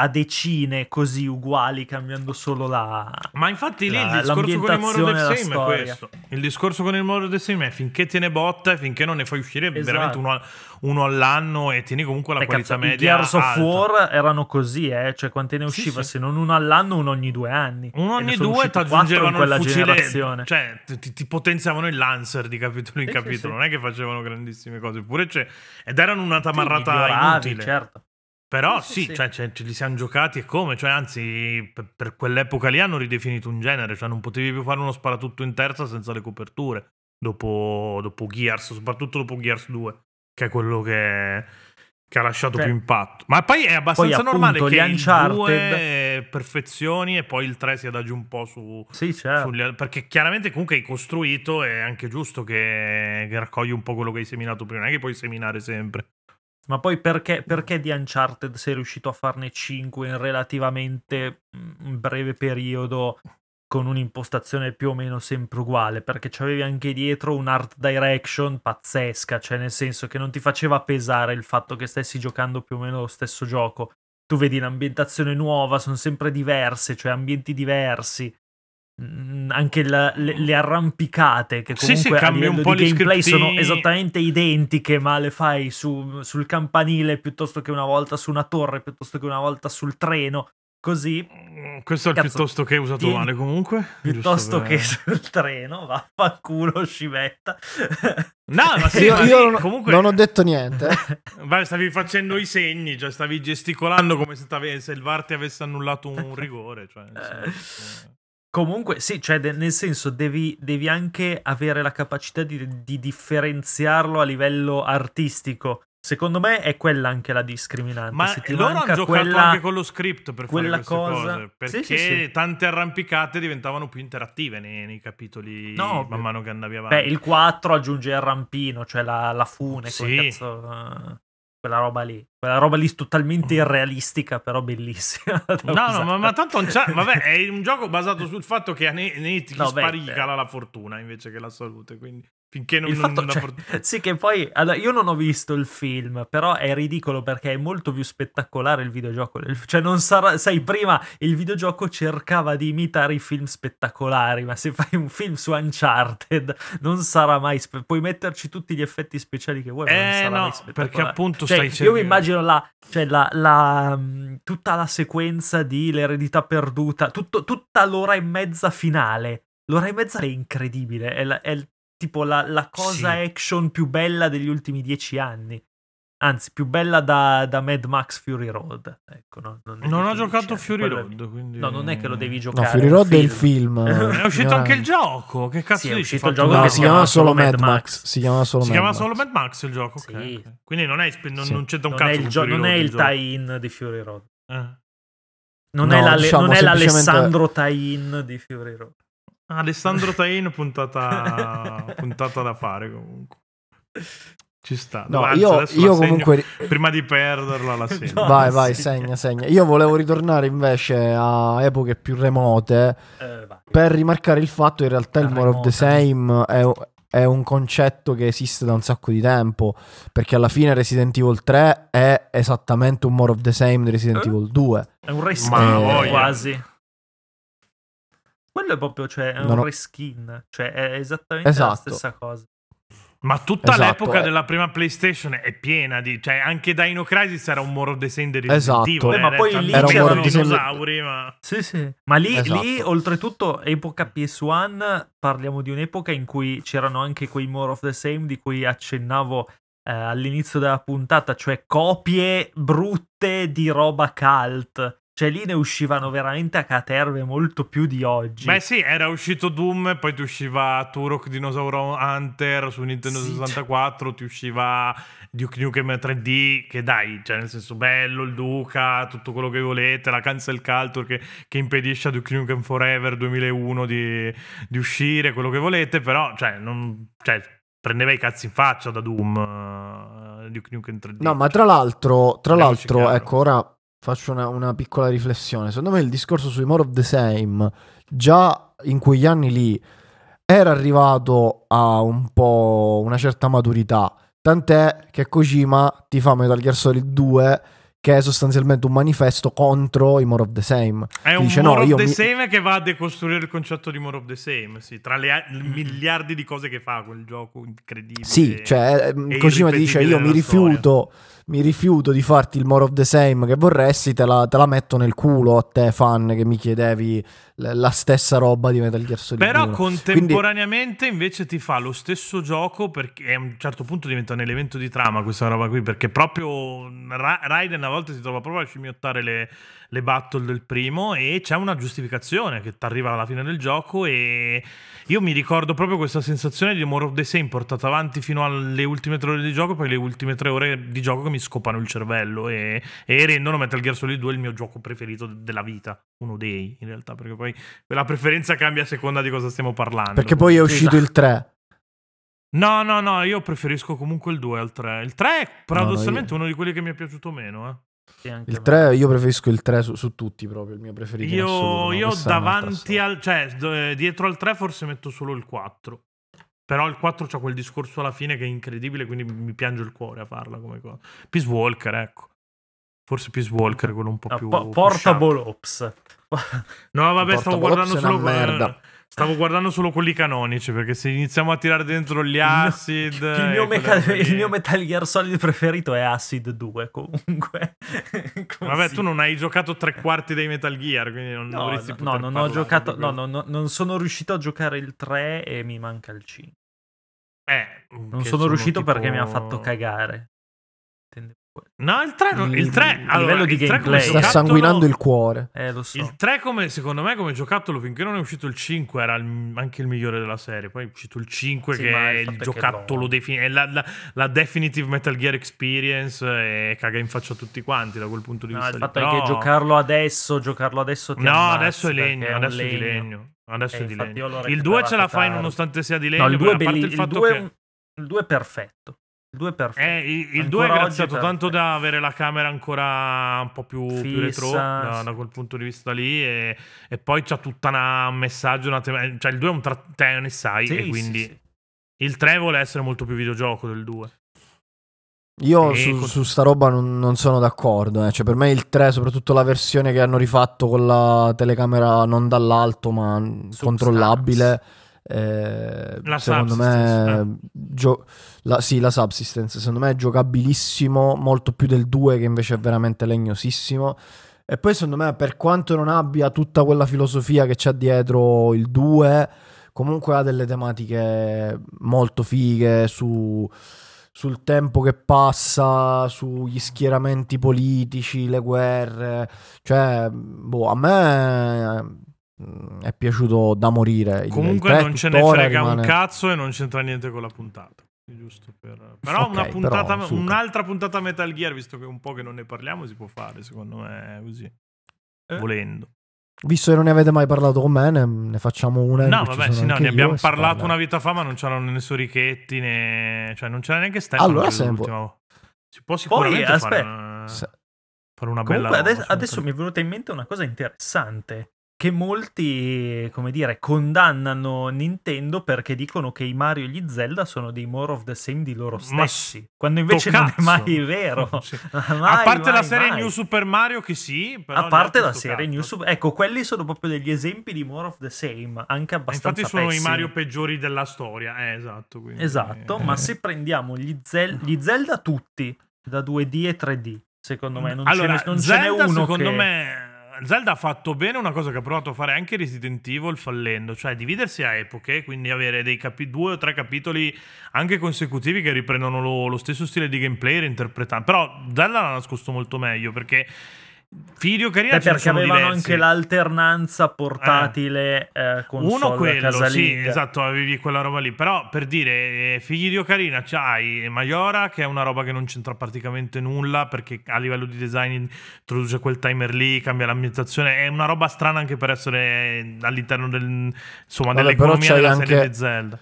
a decine così uguali, cambiando solo la. Ma infatti lì il la- discorso con il la the Same è questo. Il discorso con il Same è finché tiene botta e finché non ne fai uscire Esatto. veramente uno, uno all'anno e tieni comunque la Beh, qualità cazzo, i media Gears of. War erano così, eh? Cioè, quante ne Sì, usciva? sì. Se non uno all'anno, uno ogni due anni. Uno E ne ogni due ti aggiungevano il quella fucile, generazione. cioè ti, ti potenziavano il Lancer di capitolo in Sì, sì, capitolo, sì. non è che facevano grandissime cose, eppure c'è, ed erano una tamarrata Sì, inutile. certo. Però Sì, sì, sì. Cioè, cioè, ce li siamo giocati e come, cioè, anzi, per, per quell'epoca lì hanno ridefinito un genere, cioè non potevi più fare uno sparatutto in terza senza le coperture, dopo, dopo Gears, soprattutto dopo Gears 2, che è quello che, che ha lasciato Cioè, più impatto. Ma poi è abbastanza appunto, normale che il Uncharted- 2 perfezioni e poi il 3 si adagi un po' su... Sì, certo. sugli perché chiaramente comunque hai costruito è anche giusto che, che raccogli un po' quello che hai seminato prima, non è che puoi seminare sempre. Ma poi perché, perché di Uncharted sei riuscito a farne 5 in relativamente mm, breve periodo con un'impostazione più o meno sempre uguale? Perché c'avevi anche dietro un art direction pazzesca, cioè nel senso che non ti faceva pesare il fatto che stessi giocando più o meno lo stesso gioco. Tu vedi un'ambientazione nuova, sono sempre diverse, cioè ambienti diversi. Mm, Anche la- le, le arrampicate che Sì, sì, comunque a cambi un po' di gameplay sono scriptini. esattamente identiche, ma le fai su- sul campanile piuttosto che una volta su una torre, piuttosto che una volta sul treno, così, Mm, Questo è il piuttosto che usato tieni- male comunque. piuttosto giusto che per- sul treno, vaffanculo scivetta. No, ma sì, io ma io non, comunque... non ho detto niente. eh. Vai, stavi facendo i segni, cioè stavi gesticolando come se, se il VAR ti avesse annullato un rigore. Cioè, Eh, Comunque, sì, cioè, de- nel senso, devi, devi anche avere la capacità di, di differenziarlo a livello artistico. Secondo me è quella anche la discriminante. Ma Se ti loro hanno giocato quella- anche con lo script per quella cosa- cose. Sì, Perché sì, sì. tante arrampicate diventavano più interattive nei, nei capitoli No, man mano che andavi avanti. Beh, il 4 aggiunge il rampino, cioè la, la fune, Sì. cazzo, eh, quella roba lì. Quella roba lì totalmente irrealistica, però bellissima. No, no, ma, ma tanto non c'è. Vabbè, è un gioco basato sul fatto che a Nate No, beh, sparicala la fortuna invece che la salute. Quindi finché non, Il fatto, non cioè, fort- sì, che poi allora, io non ho visto il film, però è ridicolo perché è molto più spettacolare il videogioco. Cioè, non sarà, sai, prima il videogioco cercava di imitare i film spettacolari, ma se fai un film su Uncharted non sarà mai. spe- puoi metterci tutti gli effetti speciali che vuoi, ma non Eh sarà no, mai spettacolare. perché appunto Cioè, stai io mi cercando- immagino la, cioè, la, la, mh, tutta la sequenza di l'eredità perduta, tutto- tutta l'ora e mezza finale. L'ora e mezza è incredibile, è, la- è il- tipo la, la cosa Sì. action più bella degli ultimi dieci anni. Anzi, più bella da, da Mad Max Fury Road. Ecco, no, non Non ho giocato anni, Fury è- Road. Quindi... No, non è che lo devi No, giocare. Fury un Road è il film. film. È uscito anche il gioco. Che cazzo Sì, è uscito il gioco No, che si chiama solo Mad Max. Max. Si chiama solo Si Mad chiama Max. solo Mad Max il gioco? Sì. Quindi non, è, non, Sì. non c'entra un Non è, cazzo il, con gio- Fury non Road, è il tie-in di Fury Road. Eh. Non No, è, l'ale- diciamo non è l'Alessandro tie-in di Fury Road. Alessandro Tain puntata, puntata da fare comunque. Ci sta. No, Anzi, io, io comunque... Prima di perderla la segno. No. vai, vai, sì. segna, segna. Io volevo ritornare invece a epoche più remote Eh, per rimarcare il fatto che in realtà il More of the. Same è, è un concetto che esiste da un sacco di tempo, perché alla fine Resident Evil 3 è esattamente un More of the Same di Resident Eh? Evil 2. È un reskin Ma voglia. quasi. Quello è proprio, cioè, è un ho- reskin. Cioè, è esattamente Esatto. la stessa cosa. Ma tutta Esatto, l'epoca eh. della prima PlayStation è piena di. Cioè, anche Dino Crisis era un More of the Same di Resident Esatto. Beh, ma eh, poi lì c'erano c'erano- i dinosauri, ma. Sì, sì. Ma lì, Esatto. lì, oltretutto, epoca PS1, parliamo di un'epoca in cui c'erano anche quei more of the same di cui accennavo eh, all'inizio della puntata, cioè copie brutte di roba cult. Cioè lì ne uscivano veramente a caterve molto più di oggi. Beh, sì, era uscito Doom, poi ti usciva Turok Dinosaur Hunter su Nintendo Sì, 64, ti usciva Duke Nukem 3D, che dai, cioè nel senso bello, il Duca, tutto quello che volete, la cancel culture che, che impedisce a Duke Nukem Forever 2001 di, di uscire, quello che volete, però, cioè, non, cioè, prendeva i cazzi in faccia da Doom, eh, Duke Nukem 3D. No, ma tra l'altro, tra l'altro, ecco, ora faccio una, una piccola riflessione. Secondo me il discorso sui More of the Same, già in quegli anni lì, era arrivato a un po' una certa maturità. Tant'è che Kojima ti fa Metal Gear Solid 2, che è sostanzialmente un manifesto contro i More of the Same. È un Dice, More no, of the mi- Same che va a decostruire il concetto di More of the Same, sì, tra le a- miliardi di cose che fa quel gioco incredibile. Sì, cioè, Kojima ti dice: Io mi nella storia." Mi rifiuto di farti il more of the same che vorresti, te la, te la metto nel culo a te, fan, che mi chiedevi la stessa roba di Metal Gear Solid Però 1. contemporaneamente invece ti fa lo stesso gioco perché a un certo punto diventa un elemento di trama questa roba qui, perché proprio Ra- Raiden a volte si trova proprio a scimmiottare le, le battle del primo e c'è una giustificazione che ti arriva alla fine del gioco e io mi ricordo proprio questa sensazione di More of the Same portata avanti fino alle ultime tre ore di gioco, poi le ultime tre ore di gioco che mi scopano il cervello e, e rendono Metal Gear Solid 2 il mio gioco preferito della vita, uno dei in realtà, perché poi la preferenza cambia a seconda di cosa stiamo parlando. Perché poi è uscito Esatto. il 3. No, no, no, io preferisco comunque il 2 al 3. Il 3 è paradossalmente io- uno di quelli che mi è piaciuto meno, eh. Sì, Il me. 3, io preferisco il 3 su, su tutti proprio, il mio preferito. in assoluto, Io, io davanti al... cioè, eh, dietro al 3 forse metto solo il 4. Però il 4 c'ha quel discorso alla fine che è incredibile, quindi mi piange il cuore a farla come cosa. Peace Walker, Forse Peace Walker quello un po' No, più... po- più Portable Ops. sharp. No, vabbè, Portable stavo guardando Ops è una solo... merda. Stavo guardando solo quelli canonici, perché se iniziamo a tirare dentro gli acid... Il e mio, meca- il mio Metal Gear Solid preferito è Acid 2 comunque. Vabbè, tu non hai giocato tre quarti dei Metal Gear, quindi non No, dovresti no, no, non ho giocato. No, no, no, non sono riuscito a giocare il 3 e mi manca il 5. Eh, Non che sono riuscito tipo- perché mi ha fatto cagare. No, il 3, non- il 3 A livello di il 3 come gameplay. Sta sanguinando il cuore. Eh, lo so. Il 3 come, secondo me come giocattolo finché non è uscito il 5 era il- anche il migliore della serie poi è uscito il 5 Sì, che è il giocattolo lo- defini- è la, la- la definitive Metal Gear Experience e caga in faccia a tutti quanti da quel punto di No, vista il lì. fatto Però- è che giocarlo adesso, giocarlo adesso ti no ammazzi adesso è legno adesso è di legno adesso Eh, è di legno il 2 ce la fai tardi. nonostante sia di legno No, il 2 a è parte belli- il il fatto 2 che è un- il 2 è perfetto. Il 2 è perfetto. Eh, il- il Ancora 2 è graziato perfetto. tanto da avere la camera ancora un po' più, più retro da, sì. da quel punto di vista lì e, e poi c'ha tutta una un messaggio, una tema- cioè il 2 è un, tra- ne sai Sì, e sì, quindi sì. il 3 vuole essere molto più videogioco del 2. Io su, con- su sta roba non, non sono d'accordo. eh. Cioè, per me il 3, soprattutto la versione che hanno rifatto con la telecamera non dall'alto ma controllabile, eh, La secondo subsistence, me, gio- la, sì, la subsistence, secondo me è giocabilissimo, molto più del 2 che invece è veramente legnosissimo. E poi secondo me, per quanto non abbia tutta quella filosofia che c'è dietro il 2, comunque ha delle tematiche molto fighe su, sul tempo che passa, sugli schieramenti politici, le guerre. Cioè, boh, a me è piaciuto da morire. Comunque il non ce ne frega un rimane- cazzo e non c'entra niente con la puntata. Giusto per... Però Ok, una puntata, però, un'altra puntata Metal Gear, visto che è un po' che non ne parliamo, si può fare, secondo me, così. Eh? Volendo. Visto che non ne avete mai parlato con me, ne, ne facciamo una. No, vabbè, sì, no, ne abbiamo parlato parla. una vita fa, ma non c'erano né Sorichetti né... Cioè, non c'era neanche Stefano. Allora, se l'ultima- Si può sicuramente fare, aspetta. una... Se- fare una Comunque bella adesso, roba, adesso mi è venuta in mente una cosa interessante. Che molti, come dire, condannano Nintendo perché dicono che i Mario e gli Zelda sono dei more of the same di loro Ma stessi. sì. Quando invece non è mai vero. Sì. Mai, a parte la mai, serie mai. New Super Mario che sì, però A parte la serie cazzo. New Super... Ecco, quelli sono proprio degli esempi di more of the same, anche Ma abbastanza Infatti sono pessimi. i Mario peggiori della storia, eh, esatto. quindi- Esatto, eh. ma se prendiamo gli, Zel- gli Zelda tutti, da 2D e 3D, secondo me non, allora, ce, n'è, non ce Zelda, n'è uno secondo che... me Zelda ha fatto bene una cosa che ha provato a fare anche Resident Evil fallendo, cioè dividersi a epoche, quindi avere dei capi- due o tre capitoli anche consecutivi che riprendono lo, lo stesso stile di gameplay reinterpretando. Però Zelda l'ha nascosto molto meglio perché video carina Beh, perché avevano diversi. anche l'alternanza portatile eh, console Uno quello, sì, esatto, avevi quella roba lì. Però per dire, eh, figli di Ocarina, c'hai Maiora che è una roba che non c'entra praticamente nulla perché a livello di design introduce quel timer lì, cambia l'ambientazione. È una roba strana anche per essere eh, all'interno del, insomma, Vabbè, dell'economia della anche- serie di Zelda.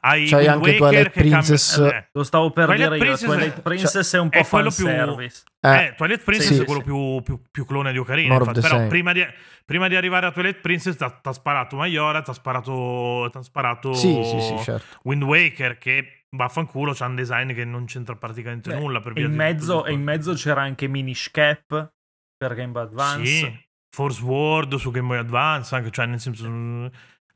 Hai c'hai Wind anche Waker Twilight che cambia- Princess. eh, Lo stavo per Twilight dire io, Princess- Twilight Princess è un po' è quello più- fanservice. Eh, Twilight Princess sì, è quello sì. Più, più- più clone di Ocarina. Infatti. Però prima di, prima di arrivare a Twilight Princess ti ha sparato Maiora, ti ha sparato, t'ha sparato Sì, sì, sì, certo. Wind Waker che vaffanculo c'ha un design che non c'entra praticamente Beh, nulla per E via in, mezzo, e in mezzo c'era anche Minish Cap per Game Boy Advance. Sì, Force World su Game Boy Advance, anche, cioè nel senso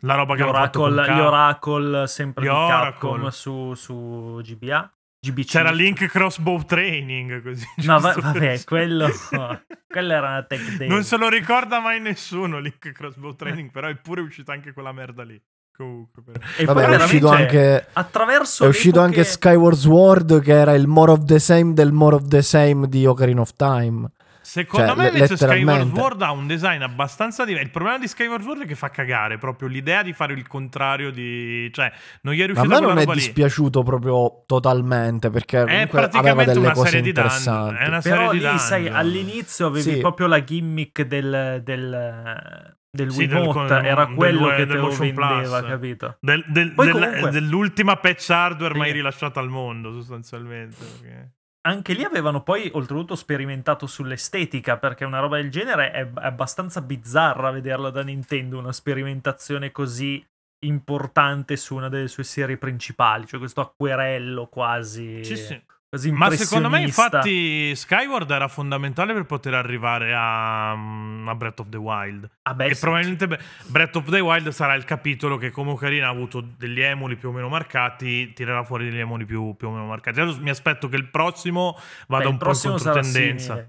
la roba Gli che hanno fatto con Oracle, gli Cap- Oracle sempre Gli di Oracle. Capcom su, su GBA. GBC. C'era Link Crossbow Training così. No, va- vabbè, quello, quello era una tech demo. Non se lo ricorda mai nessuno Link Crossbow Training, però è pure uscita anche quella merda lì. Comunque, E Vabbè, poi è uscito veramente anche. attraverso È uscito anche Skyward Sword, che era il more of the same del more of the same di Ocarina of Time. Secondo Cioè, me invece Skyward. Sword ha un design abbastanza diverso. Il problema di Skyward Sword è che fa cagare proprio l'idea di fare il contrario di... Cioè, non gli è Ma a riuscita me quella non è roba lì. dispiaciuto proprio totalmente perché È praticamente delle una cose serie di danni. È una Però serie lì, di danni. sai, all'inizio avevi Sì. proprio la gimmick del, del, del Sì, del Wiimote, era del- quello che del te lo vendeva, Plus. capito? Del- del- Poi del- comunque- dell'ultima patch hardware mai Sì. rilasciata al mondo, sostanzialmente. perché- Anche lì avevano poi oltretutto sperimentato sull'estetica, perché una roba del genere è, abbastanza bizzarra vederla da Nintendo, una sperimentazione così importante su una delle sue serie principali, cioè questo acquerello quasi, Sì, sì. Quasi Ma secondo me, infatti, Skyward era fondamentale per poter arrivare a, mm, a Breath of the Wild. Ah, beh, e sì. probabilmente Bre- Breath of the Wild sarà il capitolo che, come Ocarina, ha avuto degli emuli più o meno marcati, tirerà fuori degli emuli più, più o meno marcati. Adesso mi aspetto che il prossimo vada Beh, un po' in controtendenza.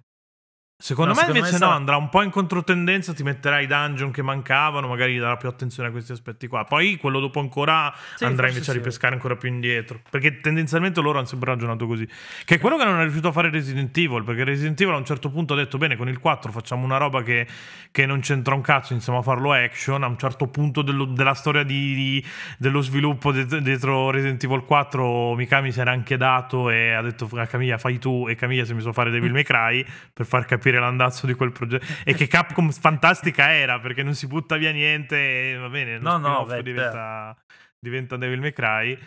Secondo No, me secondo invece me no, sarà- andrà un po' in controtendenza, ti metterà i dungeon che mancavano, magari darà più attenzione a questi aspetti qua. Poi quello dopo ancora Sì, andrà invece a sì. ripescare ancora più indietro. Perché tendenzialmente loro hanno sempre ragionato così. Che è quello che non è riuscito a fare Resident Evil, perché Resident Evil a un certo punto ha detto bene, con il 4 facciamo una roba che, che non c'entra un cazzo, iniziamo a farlo action. A un certo punto dello- della storia di- di- dello sviluppo de- dietro Resident Evil 4 Mikami si era anche dato e ha detto a Camilla fai tu e Camilla si è messo a fare Devil May Cry per far capire l'andazzo di quel progetto e che Capcom fantastica era perché non si butta via niente e va bene lo No, no, spin-off beh, diventa, diventa Devil May Cry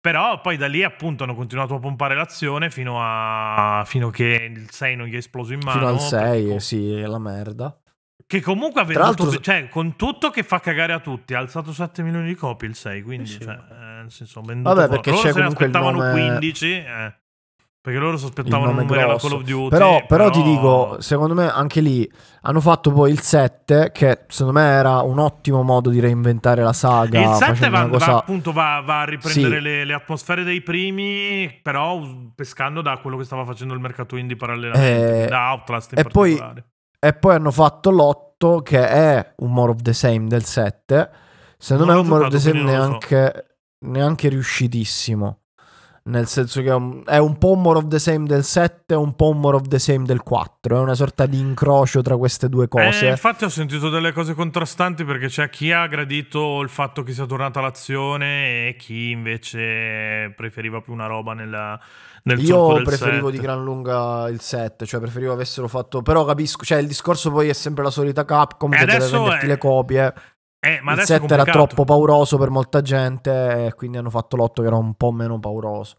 però poi da lì appunto hanno continuato a pompare l'azione fino a fino che il 6 non gli è esploso in mano Fino al 6, perché- sì, è la merda. che comunque ha Tra venduto l'altro- cioè con tutto che fa cagare a tutti ha alzato 7 milioni di copie il 6 quindi Sì, sì. cioè, eh, nel senso, ha venduto Vabbè, perché loro c'è se ne comunque il aspettavano nome- 15 eh, perché loro numeri alla grosso. Call of Duty Però, però ti dico, secondo me anche lì hanno fatto poi il 7, che secondo me era un ottimo modo di reinventare la saga. il 7 facendo va, cosa... va, appunto va, va a riprendere Sì. le, le atmosfere dei primi, però pescando da quello che stava facendo il mercato indie parallelamente, Eh, da Outlast in e poi- particolare. E poi hanno fatto l'8, che è un more of the same del 7. Secondo Non me è un more of the same lo so. neanche, neanche riuscitissimo. Nel senso che è un, è un po' more of the same del 7 e un po' more of the same del 4. È una sorta di incrocio tra queste due cose. Eh, infatti ho sentito delle cose contrastanti perché c'è chi ha gradito il fatto che sia tornata l'azione e chi invece preferiva più una roba nella, nel Io preferivo 7. di gran lunga il 7, cioè preferivo avessero fatto... Però capisco, cioè il discorso poi è sempre la solita Capcom E che deve venderti è- le copie. Eh, ma il adesso è 7 era troppo pauroso per molta gente e quindi hanno fatto l'8 che era un po' meno pauroso.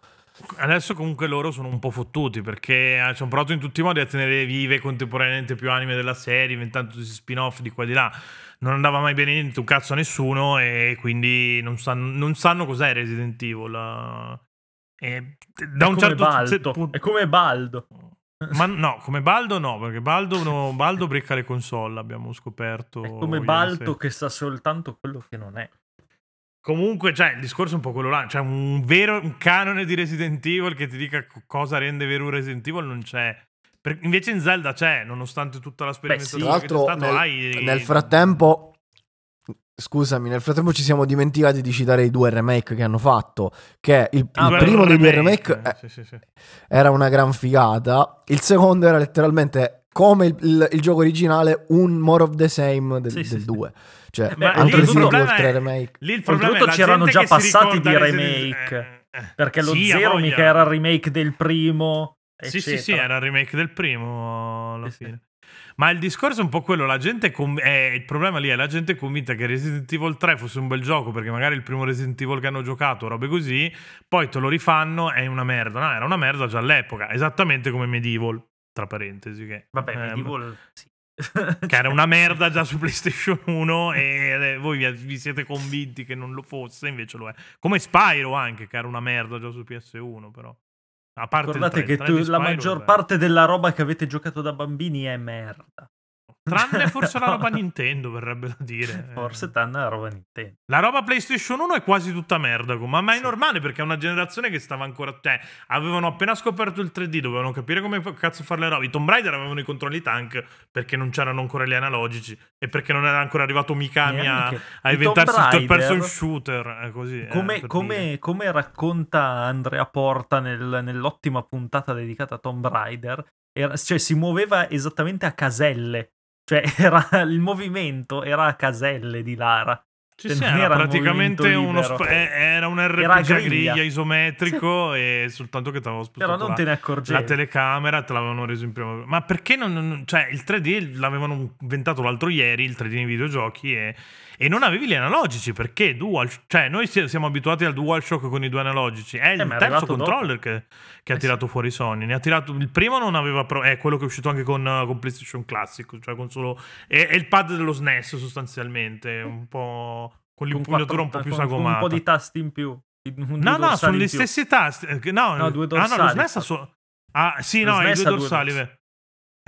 Adesso comunque loro sono un po' fottuti perché eh, ci hanno provato in tutti i modi a tenere vive contemporaneamente più anime della serie, inventando tutti questi spin-off di qua e di là. Non andava mai bene niente, un cazzo a nessuno e quindi non sanno, non sanno cos'è Resident Evil. E da è un come certo punto... È come Baldo. Ma no, come Baldo no, perché Baldo, no, Baldo brecca le console, abbiamo scoperto. È come Baldo sera. che sa soltanto quello che non è. Comunque, cioè, il discorso è un po' quello là. Cioè, un vero un canone di Resident Evil che ti dica co- cosa rende vero un Resident Evil non c'è. Per- invece in Zelda c'è, nonostante tutta la sperimentazione Tra che c'è stato, nel, hai... nel frattempo, scusami, nel frattempo ci siamo dimenticati di citare i due remake che hanno fatto. Che il, Ah, il primo dei due remake eh, sì, sì, sì. era una gran figata, il secondo era letteralmente come il, il- il gioco originale, un more of the same del, Sì, sì, del sì. 2. Cioè, Eh, beh, anche lì il Resident Evil problema 3 è- remake. Lì il problema è Oltretutto c'erano già passati di remake, eh, eh. Perché lo Sì, Zero mica era il remake del primo. Sì, sì, sì, eccetera. era il remake del primo alla Sì, sì. fine. Ma il discorso è un po' quello, la gente è con- eh, il problema lì è la gente è convinta che Resident Evil 3 fosse un bel gioco perché magari il primo Resident Evil che hanno giocato, robe così, poi te lo rifanno, è una merda. No, era una merda già all'epoca, esattamente come Medieval, tra parentesi, che, Vabbè, eh, Medieval sì. che era una merda già su PlayStation 1 e voi vi siete convinti che non lo fosse, invece lo è. Come Spyro anche, che era una merda già su PS1, però. A parte Ricordate 3, che il 3 tu- la maggior parte della roba che avete giocato da bambini è merda. Tranne forse la roba Nintendo, verrebbe da dire. Forse tanto la roba Nintendo. La roba PlayStation 1 è quasi tutta merda, ma, ma è normale perché è una generazione che stava ancora. Cioè, avevano appena scoperto il 3D, dovevano capire come cazzo fare le robe. I Tomb Raider avevano i controlli tank perché non c'erano ancora gli analogici e perché non era ancora arrivato Mikami a, a inventarsi il third person shooter. eh, così, eh, Come, per come- come racconta Andrea Porta nel- nell'ottima puntata dedicata a Tomb Raider, era- cioè si muoveva esattamente a caselle. Cioè era, il movimento era a caselle di Lara. Sì, Cioè, sì, non era, era praticamente uno sp- eh, era un RPG Era griglia. griglia isometrico e soltanto che ti avevo Però spostato non la- te ne la telecamera te l'avevano reso in prima ma perché non, non- cioè il 3D l'avevano inventato l'altro ieri il 3D nei videogiochi e, e non avevi gli analogici perché dual cioè noi si- siamo abituati al DualShock con i due analogici è il Eh, è terzo controller che, che ha Eh, tirato fuori Sony ne ha tirato il primo non aveva pro- è quello che è uscito anche con, con PlayStation Classic cioè con solo è, è il pad dello SNES sostanzialmente un po' con l'impugnatura un po' più con- con sagomata un po' di tasti in più. Un- due No, no, dorsali sono più. stessi tasti. eh, No, No, due Ah, no, lo dorsali, SNES ha infatti. so- Ah, sì, no, i due due dorsali. dorsali. beh.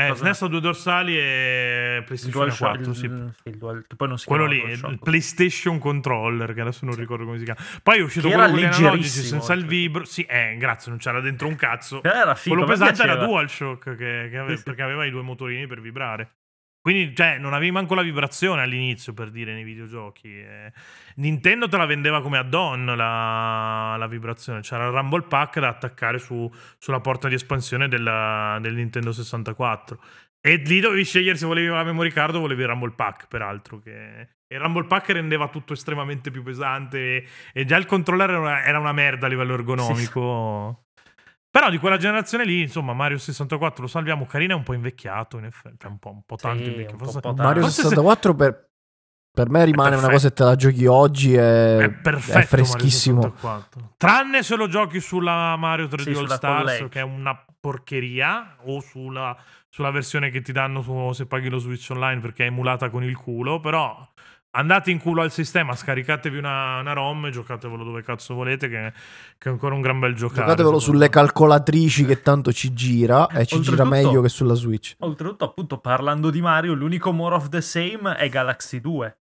Eh? SNES ha due dorsali e Il PlayStation DualShock- 4, sì. il- sì, il Dual- che poi non si Quello lì, il. PlayStation Controller, che adesso non Sì. ricordo come si chiama. Poi è uscito Che quello con analogici senza il vibro. Sì, eh, grazie, non c'era dentro un cazzo. Era figo, Quello pesante era. DualShock, che, che ave- Sì, sì. perché aveva i due motorini per vibrare. Quindi, cioè, non avevi manco la vibrazione all'inizio, per dire, nei videogiochi. eh. Nintendo te la vendeva come add-on la, la vibrazione. C'era il Rumble Pack da attaccare su- sulla porta di espansione della- del Nintendo 64. E lì dovevi scegliere se volevi la memory card o volevi il Rumble Pack, peraltro. Che... E il Rumble Pack rendeva tutto estremamente più pesante. E, e già il controller era una, era una merda a livello ergonomico. Però di quella generazione lì, insomma, Mario 64 lo salviamo. Carina è un po' invecchiato, in effetti. Cioè, un po', un po' tanto Sì, invecchiato. po' Forse-. Mario forse se- 64 per, per me rimane una cosa che te la giochi oggi È è, perfetto freschissimo. Mario 64. Tranne se lo giochi sulla Mario 3D Sì, All Stars, che è una porcheria, o sulla, sulla versione che ti danno su- se paghi lo Switch Online perché è emulata con il culo. Però andate in culo al sistema, scaricatevi una, una ROM e giocatevelo dove cazzo volete, che, che è ancora un gran bel giocare. Giocatevelo sulle me. calcolatrici che tanto ci gira e ci gira meglio che sulla Switch. Oltretutto, appunto, parlando di Mario, l'unico more of the same è Galaxy 2.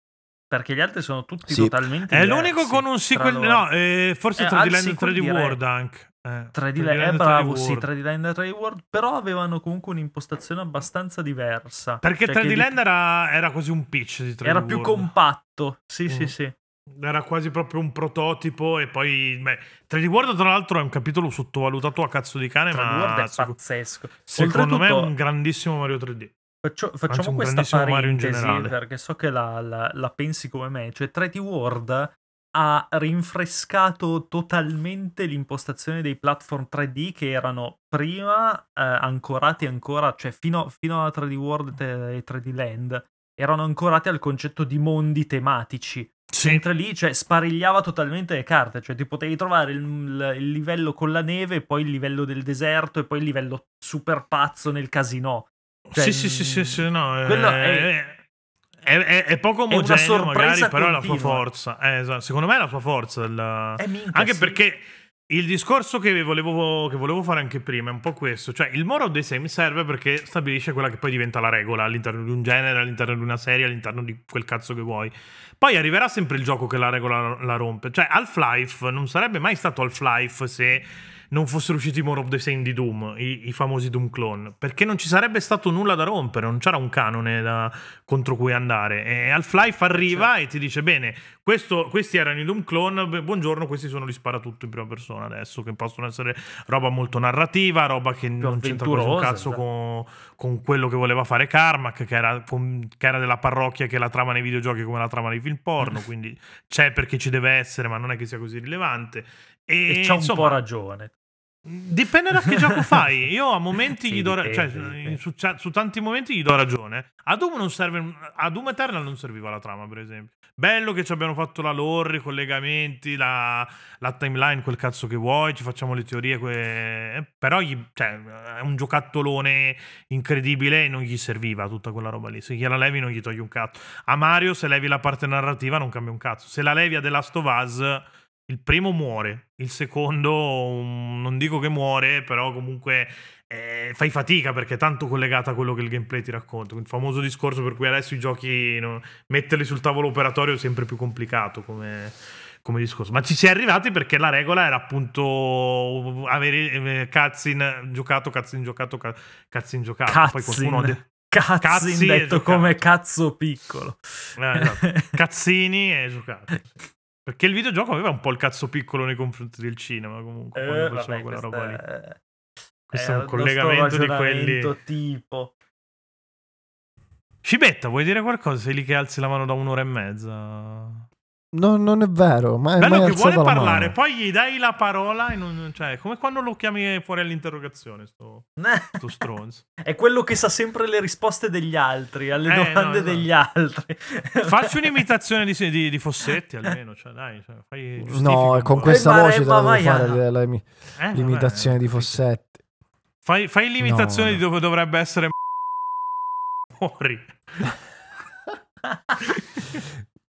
Perché gli altri sono tutti Sì. totalmente È diversi l'unico con un sequel. No, eh, forse Eh, 3D al Land sequel 3D direi. World anche. Eh, 3D 3D Land, 3D bravo, sì, World. 3D Land e 3D World, però avevano comunque un'impostazione abbastanza diversa. Perché Cioè 3D che Land era, era quasi un pitch di 3D era più World. compatto, sì, Mm. sì, sì. Era quasi proprio un prototipo e poi... Beh, 3D World tra l'altro è un capitolo sottovalutato a cazzo di cane, 3D ma... World è seco- pazzesco. secondo me è un grandissimo Mario 3D. Faccio- Anzi, facciamo un questa grandissimo Mario in parentesi perché so che la, la- la pensi come me. Cioè, 3D World ha rinfrescato totalmente l'impostazione dei platform 3D che erano prima eh, ancorati ancora, cioè fino, fino a 3D World e 3D Land, erano ancorati al concetto di mondi tematici. Sì. Mentre lì, cioè, sparigliava totalmente le carte, cioè ti potevi trovare il, il livello con la neve, poi il livello del deserto e poi il livello super pazzo nel casino. Cioè, sì, sì, sì, sì, sì, no, quello è, è- è, è- è poco omogeneo magari, però è la sua continua. forza. Eh, esatto. Secondo me è la sua forza. il- Eh, minchia, Anche sì. perché il discorso che volevo, che volevo fare anche prima è un po' questo. Cioè, il moral dei semi serve perché stabilisce quella che poi diventa la regola all'interno di un genere, all'interno di una serie, all'interno di quel cazzo che vuoi. Poi arriverà sempre il gioco che la regola la rompe. Cioè, Half-Life non sarebbe mai stato Half-Life se non fossero usciti i More of the Same di Doom, i, i famosi Doom clone, perché non ci sarebbe stato nulla da rompere, non c'era un canone da- contro cui andare. E Half-Life arriva e ti dice: Bene, questo- questi erano i Doom clone, beh, buongiorno, questi sono gli sparatutto in prima persona adesso, che possono essere roba molto narrativa, roba che non c'entra quasi un cazzo con, con quello che voleva fare Carmack, che era, con- che era della parrocchia che la trama nei videogiochi come la trama nei film porno, quindi c'è perché ci deve essere, ma non è che sia così rilevante. E, E c'ha un insomma, po' ragione. Dipende da che gioco fai. Io a momenti Sì, gli do ra- dipende, cioè, su, cioè, su tanti momenti gli do ragione. A Doom non serve a Doom Eternal non serviva la trama, per esempio. Bello che ci abbiano fatto la lore, i collegamenti, la, la timeline, quel cazzo che vuoi, ci facciamo le teorie, que- eh, però gli- cioè, è un giocattolone incredibile e non gli serviva tutta quella roba lì. Se gliela levi non gli togli un cazzo. A Mario se levi la parte narrativa non cambia un cazzo. Se la levi a The Last of Us il primo muore, il secondo um, non dico che muore, però comunque eh, fai fatica perché è tanto collegata a quello che il gameplay ti racconta. Il famoso discorso per cui adesso i giochi, no, metterli sul tavolo operatorio è sempre più complicato come, come discorso. Ma ci si è arrivati perché la regola era appunto avere eh, cutscene giocato, cutscene giocato, ca- cutscene giocato. Poi qualcuno ha Cutscene. de- Cazzin Cazzi e detto come cazzo piccolo. Eh, esatto. cazzini e giocato. Perché il videogioco aveva un po' il cazzo piccolo nei confronti del cinema comunque quando Eh, faceva vabbè, quella roba lì. è- Questo è un il nostro collegamento di quelli. tipo. Scibetta, vuoi dire qualcosa? Sei lì che alzi la mano da un'ora e mezza. No, non è vero, ma è Bello mai che vuole la parlare, poi gli dai la parola e non, cioè, come quando lo chiami fuori all'interrogazione, sto, sto stronzo. È quello che sa sempre le risposte degli altri, alle Eh, no, domande esatto. degli altri. Facci un'imitazione di, di- di Fossetti almeno, cioè, dai, cioè, fai, No, con questa Eh, voce la devo fare le- le- Eh, vabbè, l'imitazione di capito. Fossetti. Fai, fai l'imitazione No, di dove dovrebbe essere fuori.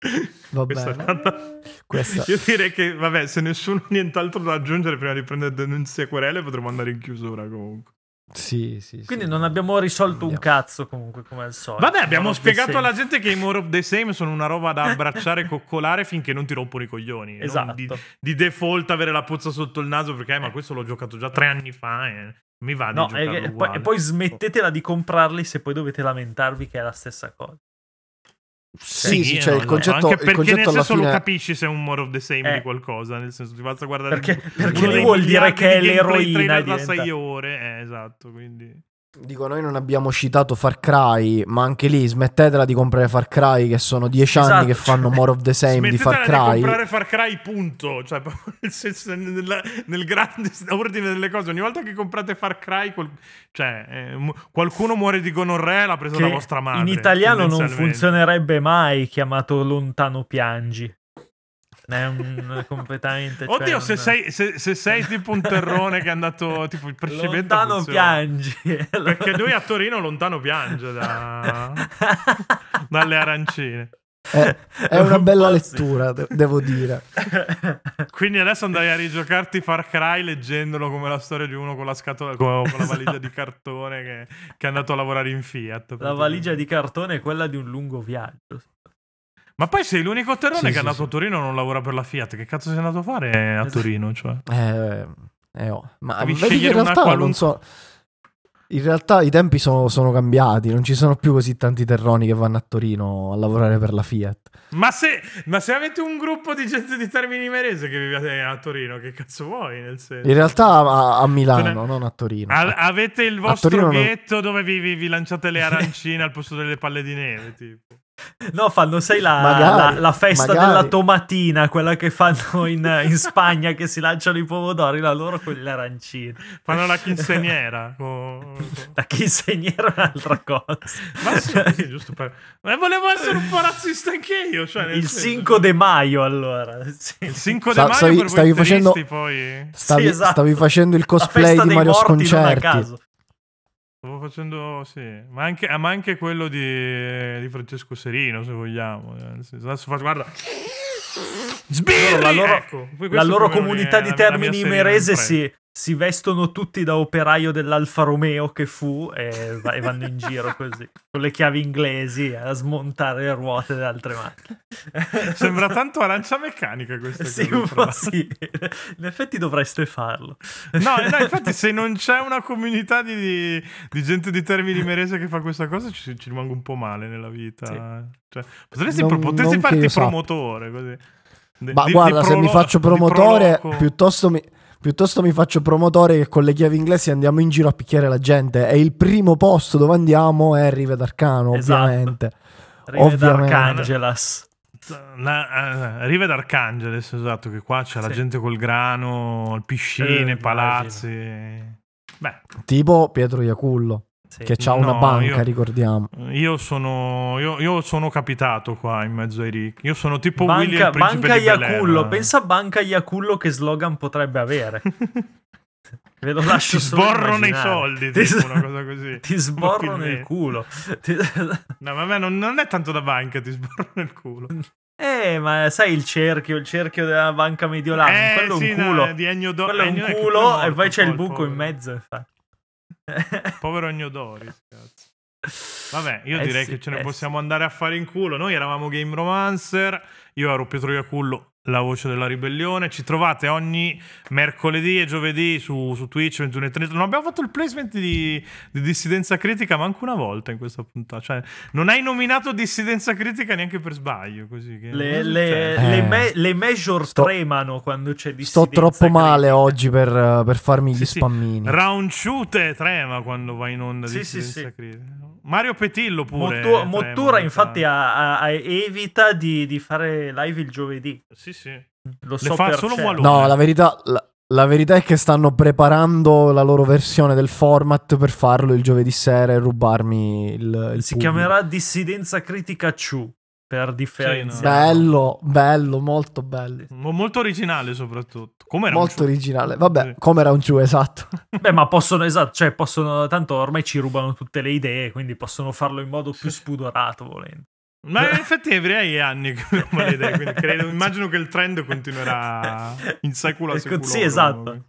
Va bene. Questa- Io direi che, vabbè, se nessuno ha nient'altro da aggiungere prima di prendere denunce e querele, potremmo andare in chiusura comunque. Sì, sì, Quindi sì. non abbiamo risolto un Andiamo. cazzo comunque come al solito. Vabbè, abbiamo ho spiegato alla gente che i More of the Same sono una roba da abbracciare e coccolare finché non ti rompono i coglioni. e non Esatto. Di, di default avere la puzza sotto il naso perché, eh, ma questo l'ho giocato già tre anni fa e mi va di No, e, e poi, uguale. e poi smettetela di comprarli se poi dovete lamentarvi che è la stessa cosa. Sì, sì, cioè no, il concetto, anche il perché concetto nel senso lo fine... capisci se è un more of the same Eh. di qualcosa, nel senso ti basta guardare Perché- perché vuol dire che è di l'eroina diventa- 6 ore, eh, esatto, quindi Dico, noi non abbiamo citato Far Cry, ma anche lì smettetela di comprare Far Cry, che sono dieci Esatto, anni che fanno cioè- more of the same di Far Smettetela Cry. di comprare Far Cry, punto. Cioè, nel, senso, nel, nel grande ordine delle cose. Ogni volta che comprate Far Cry, quel- cioè, eh, qualcuno muore di gonorrea, l'ha presa Che da vostra madre. in italiano non funzionerebbe mai chiamato lontano piangi. È un completamente. cioè, Oddio, se, un- sei, se, se sei tipo un terrone che è andato tipo il precedente lontano funziona. piangi. Perché lui a Torino lontano piange da- dalle arancine. È, è una bella lettura, de- devo dire. Quindi adesso andrai a rigiocarti Far Cry leggendolo come la storia di uno con la scatola con, con la valigia di cartone che, che è andato a lavorare in Fiat. La valigia di cartone è quella di un lungo viaggio. Ma poi sei l'unico terrone Sì, che sì, è andato sì. a Torino e non lavora per la Fiat. Che cazzo sei andato a fare a Esatto. Torino? Cioè? Eh, eh, oh. Ma Devi vedi in realtà non qualunque- so... In realtà i tempi sono, sono cambiati, non ci sono più così tanti terroni che vanno a Torino a lavorare per la Fiat. Ma se, ma se avete un gruppo di gente di Termini Merese che vive a Torino, che cazzo vuoi? Nel senso? In realtà a, a Milano, non a Torino. A- avete il vostro Torino non- ghetto dove vi, vi- vi lanciate le arancine al posto delle palle di neve, tipo. No, fanno, sai, la, Magari, la- la festa magari. della tomatina, quella che fanno in, in Spagna, che si lanciano i pomodori, la loro con le arancine. Fanno la quinceañera. con- con- Da chi insegnare è un'altra cosa. Ma sì, giusto per... Ma volevo essere un po' razzista anche io. Cioè Il senso- 5 de Maio, allora. Sì. Il 5 Sta- de maio stavi- per voi stavi facendo- poi... Stavi, Sì, esatto. stavi facendo il La cosplay festa di dei Mario morti non a Sconcerti. Stavo facendo, sì, ma anche, ah, ma anche quello di, di Francesco Serino, se vogliamo. eh, Adesso faccio, guarda. Sbirri! La loro- Ecco, La loro comunità di mia- mia Termini serie Merese impresa. si, si vestono tutti da operaio dell'Alfa Romeo che fu e, e vanno in giro così, con le chiavi inglesi a smontare le ruote delle altre macchine. Sembra tanto arancia meccanica questa Sì, cosa, un fra po' sì. In effetti dovreste farlo. No, no, infatti, se non c'è una comunità di, di- di gente di Termini Merese che fa questa cosa, ci, ci rimango un po' male nella vita. Sì. Cioè, potresti, Non- potresti non farti promotore così. Ma di- guarda, di se mi prolo- faccio promotore, piuttosto mi, piuttosto mi faccio promotore che con le chiavi inglesi andiamo in giro a picchiare la gente. E il primo posto dove andiamo è Rive d'Arcano, Esatto. ovviamente. Rive Ovviamente. d'Arcangelas. Na- eh, Rive d'Arcangeles, esatto, che qua c'è la Sì. gente col grano, Eh, piscine, immagino. palazzi. Beh, Tipo Pietro Iacullo, Sì. che ha una No, banca, io- ricordiamo. io sono, io, io sono capitato qua in mezzo ai ricchi. Io sono tipo Willy Banca, il principe Banca di. Iacullo. Pensa a Banca Iacullo che slogan potrebbe avere. Ve lo lascio Ti solo sborrono i immaginare. soldi, Ti, tipo una cosa così. ti sborro nel Inutilmente. culo. No, ma a me non, non è tanto da banca, ti sborro nel culo. Eh, ma sai il cerchio, il cerchio della banca mediolana, Eh, quello è sì, un no, culo. di Ennio Do- quello è un culo è morto e poi c'è il buco in povero. mezzo, infatti. Povero Ennio Doris, cazzo. Vabbè, io Eh direi sì, che ce ne eh possiamo andare a fare in culo. Noi eravamo Game Romancer, io ero Pietro Iacullo, la voce della ribellione. Ci trovate ogni mercoledì e giovedì su, su Twitch 21.30. Non abbiamo fatto il placement di, di dissidenza critica manco una volta in questa puntata. Cioè, non hai nominato dissidenza critica neanche per sbaglio. Così che Le, cosa le, Eh. me- le major Sto- tremano quando c'è Sto dissidenza troppo male critica. oggi per, per farmi Sì, gli sì. spammini. Round shoot trema quando va in onda Sì, dissidenza sì, sì. critica. Mario Petillo pure. Mottu- Mottura infatti tanto. ha- ha- evita di, di fare live il giovedì. Sì, sì. Lo so fa per solo certo. Walone. No, la verità, la, la verità è che stanno preparando la loro versione del format per farlo il giovedì sera e rubarmi il, il Si pubblico. chiamerà Dissidenza Critica Chu per differenziare. Bello, bello, molto bello. Mo- Molto originale soprattutto. Come era Molto un originale. Vabbè, Sì. come era un giù, esatto. Beh, ma possono, esatto, cioè possono, tanto ormai ci rubano tutte le idee, quindi possono farlo in modo più spudorato volendo. Ma in effetti anni non me le idee, quindi credo, immagino che il trend continuerà in secula Ecco, seculorum. Sì, esatto.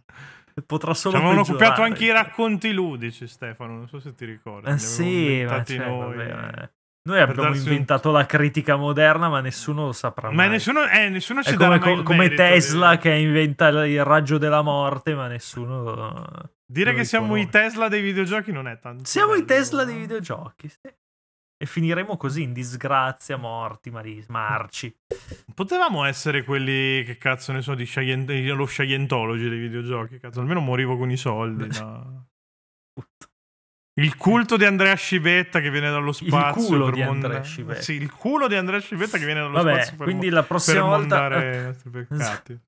Potrà Ci solo avevano peggiorare. copiato anche i racconti ludici, Stefano, non so se ti ricordi. Eh sì, ma cioè, noi. vabbè, eh. Noi abbiamo darsi un- inventato la critica moderna, ma nessuno lo saprà Ma mai. nessuno, eh, nessuno ci come, il come Tesla di- che inventa il raggio della morte, ma nessuno. Dire che siamo i. Tesla dei videogiochi non è tanto. Siamo i bello, Tesla no? dei videogiochi. sì. E finiremo così in disgrazia, morti, mari- marci. Potevamo essere quelli che cazzo ne so di Scient- lo Scientology dei videogiochi. Cazzo, almeno morivo con i soldi. no. Il culto di Andrea Scibetta che viene dallo spazio. culo per di monda- Andrea Scibetta. Sì, il culo di Andrea Scibetta che viene dallo Vabbè, spazio. Per quindi mo- la prossima per volta. i nostri peccati.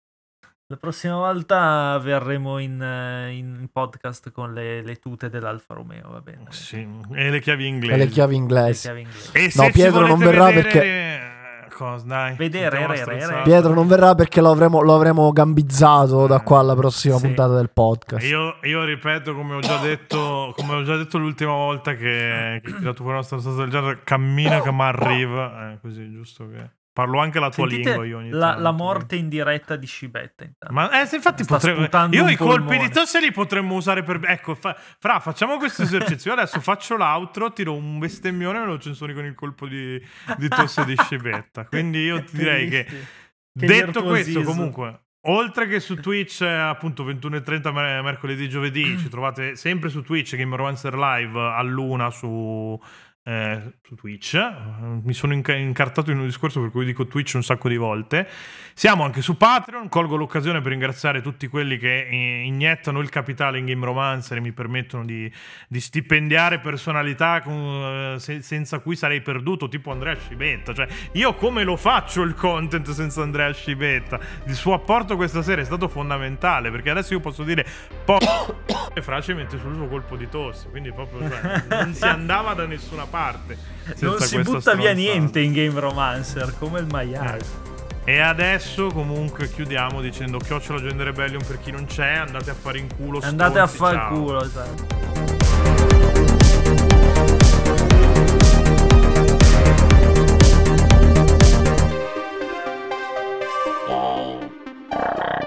La prossima volta verremo in, eh, in podcast con le, le tute dell'Alfa Romeo, va bene. Sì, e le chiavi E inglesi. le chiavi Le chiavi inglesi. E No, Pietro non verrà vedere- perché- Cosa, dai. Vedere, re, re, re. Pietro non verrà perché lo avremo, lo avremo gambizzato da qua alla prossima Sì. puntata del podcast. Io, io ripeto, come ho già detto, come ho già detto l'ultima volta che, che ho tirato fuori una stronzata del genere, cammina che mi arriva. Eh, così, giusto che... Parlo anche la tua Sentite lingua io ogni la, tanto, la quindi. morte in diretta di Scibetta intanto. Ma eh, infatti potremmo. Io i colpi di tosse li potremmo usare per. Ecco, fa- fra, facciamo questo esercizio. Io adesso faccio l'outro, tiro un bestemmione e me lo censuri con il colpo di, di tosse di scibetta. Quindi io ti direi che. Che detto questo, comunque. Oltre che su Twitch, eh, appunto 21.30 mer- mercoledì giovedì, ci trovate sempre su Twitch Game Romancer Live all'una su, eh, su Twitch. Mi sono inca- incartato in un discorso per cui dico Twitch un sacco di volte. Siamo anche su Patreon. Colgo l'occasione per ringraziare tutti quelli che eh, iniettano il capitale in Game Romancer e mi permettono di, di stipendiare personalità con, eh, se- senza cui sarei perduto, tipo Andrea Scibetta. Cioè, io come lo faccio il content senza Andrea Scibetta? Il suo apporto questa sera è stato fondamentale perché adesso io posso dire po- e Frace mette sul suo colpo di tosse, quindi proprio cioè, non si andava da nessuna parte parte. Non si butta stronzata. via niente in Game Romancer, come il maiale. Eh. E adesso comunque chiudiamo dicendo chiocciola Gender Rebellion per chi non c'è, andate a fare in culo. Andate stonzi, a fare il culo, esatto. Thank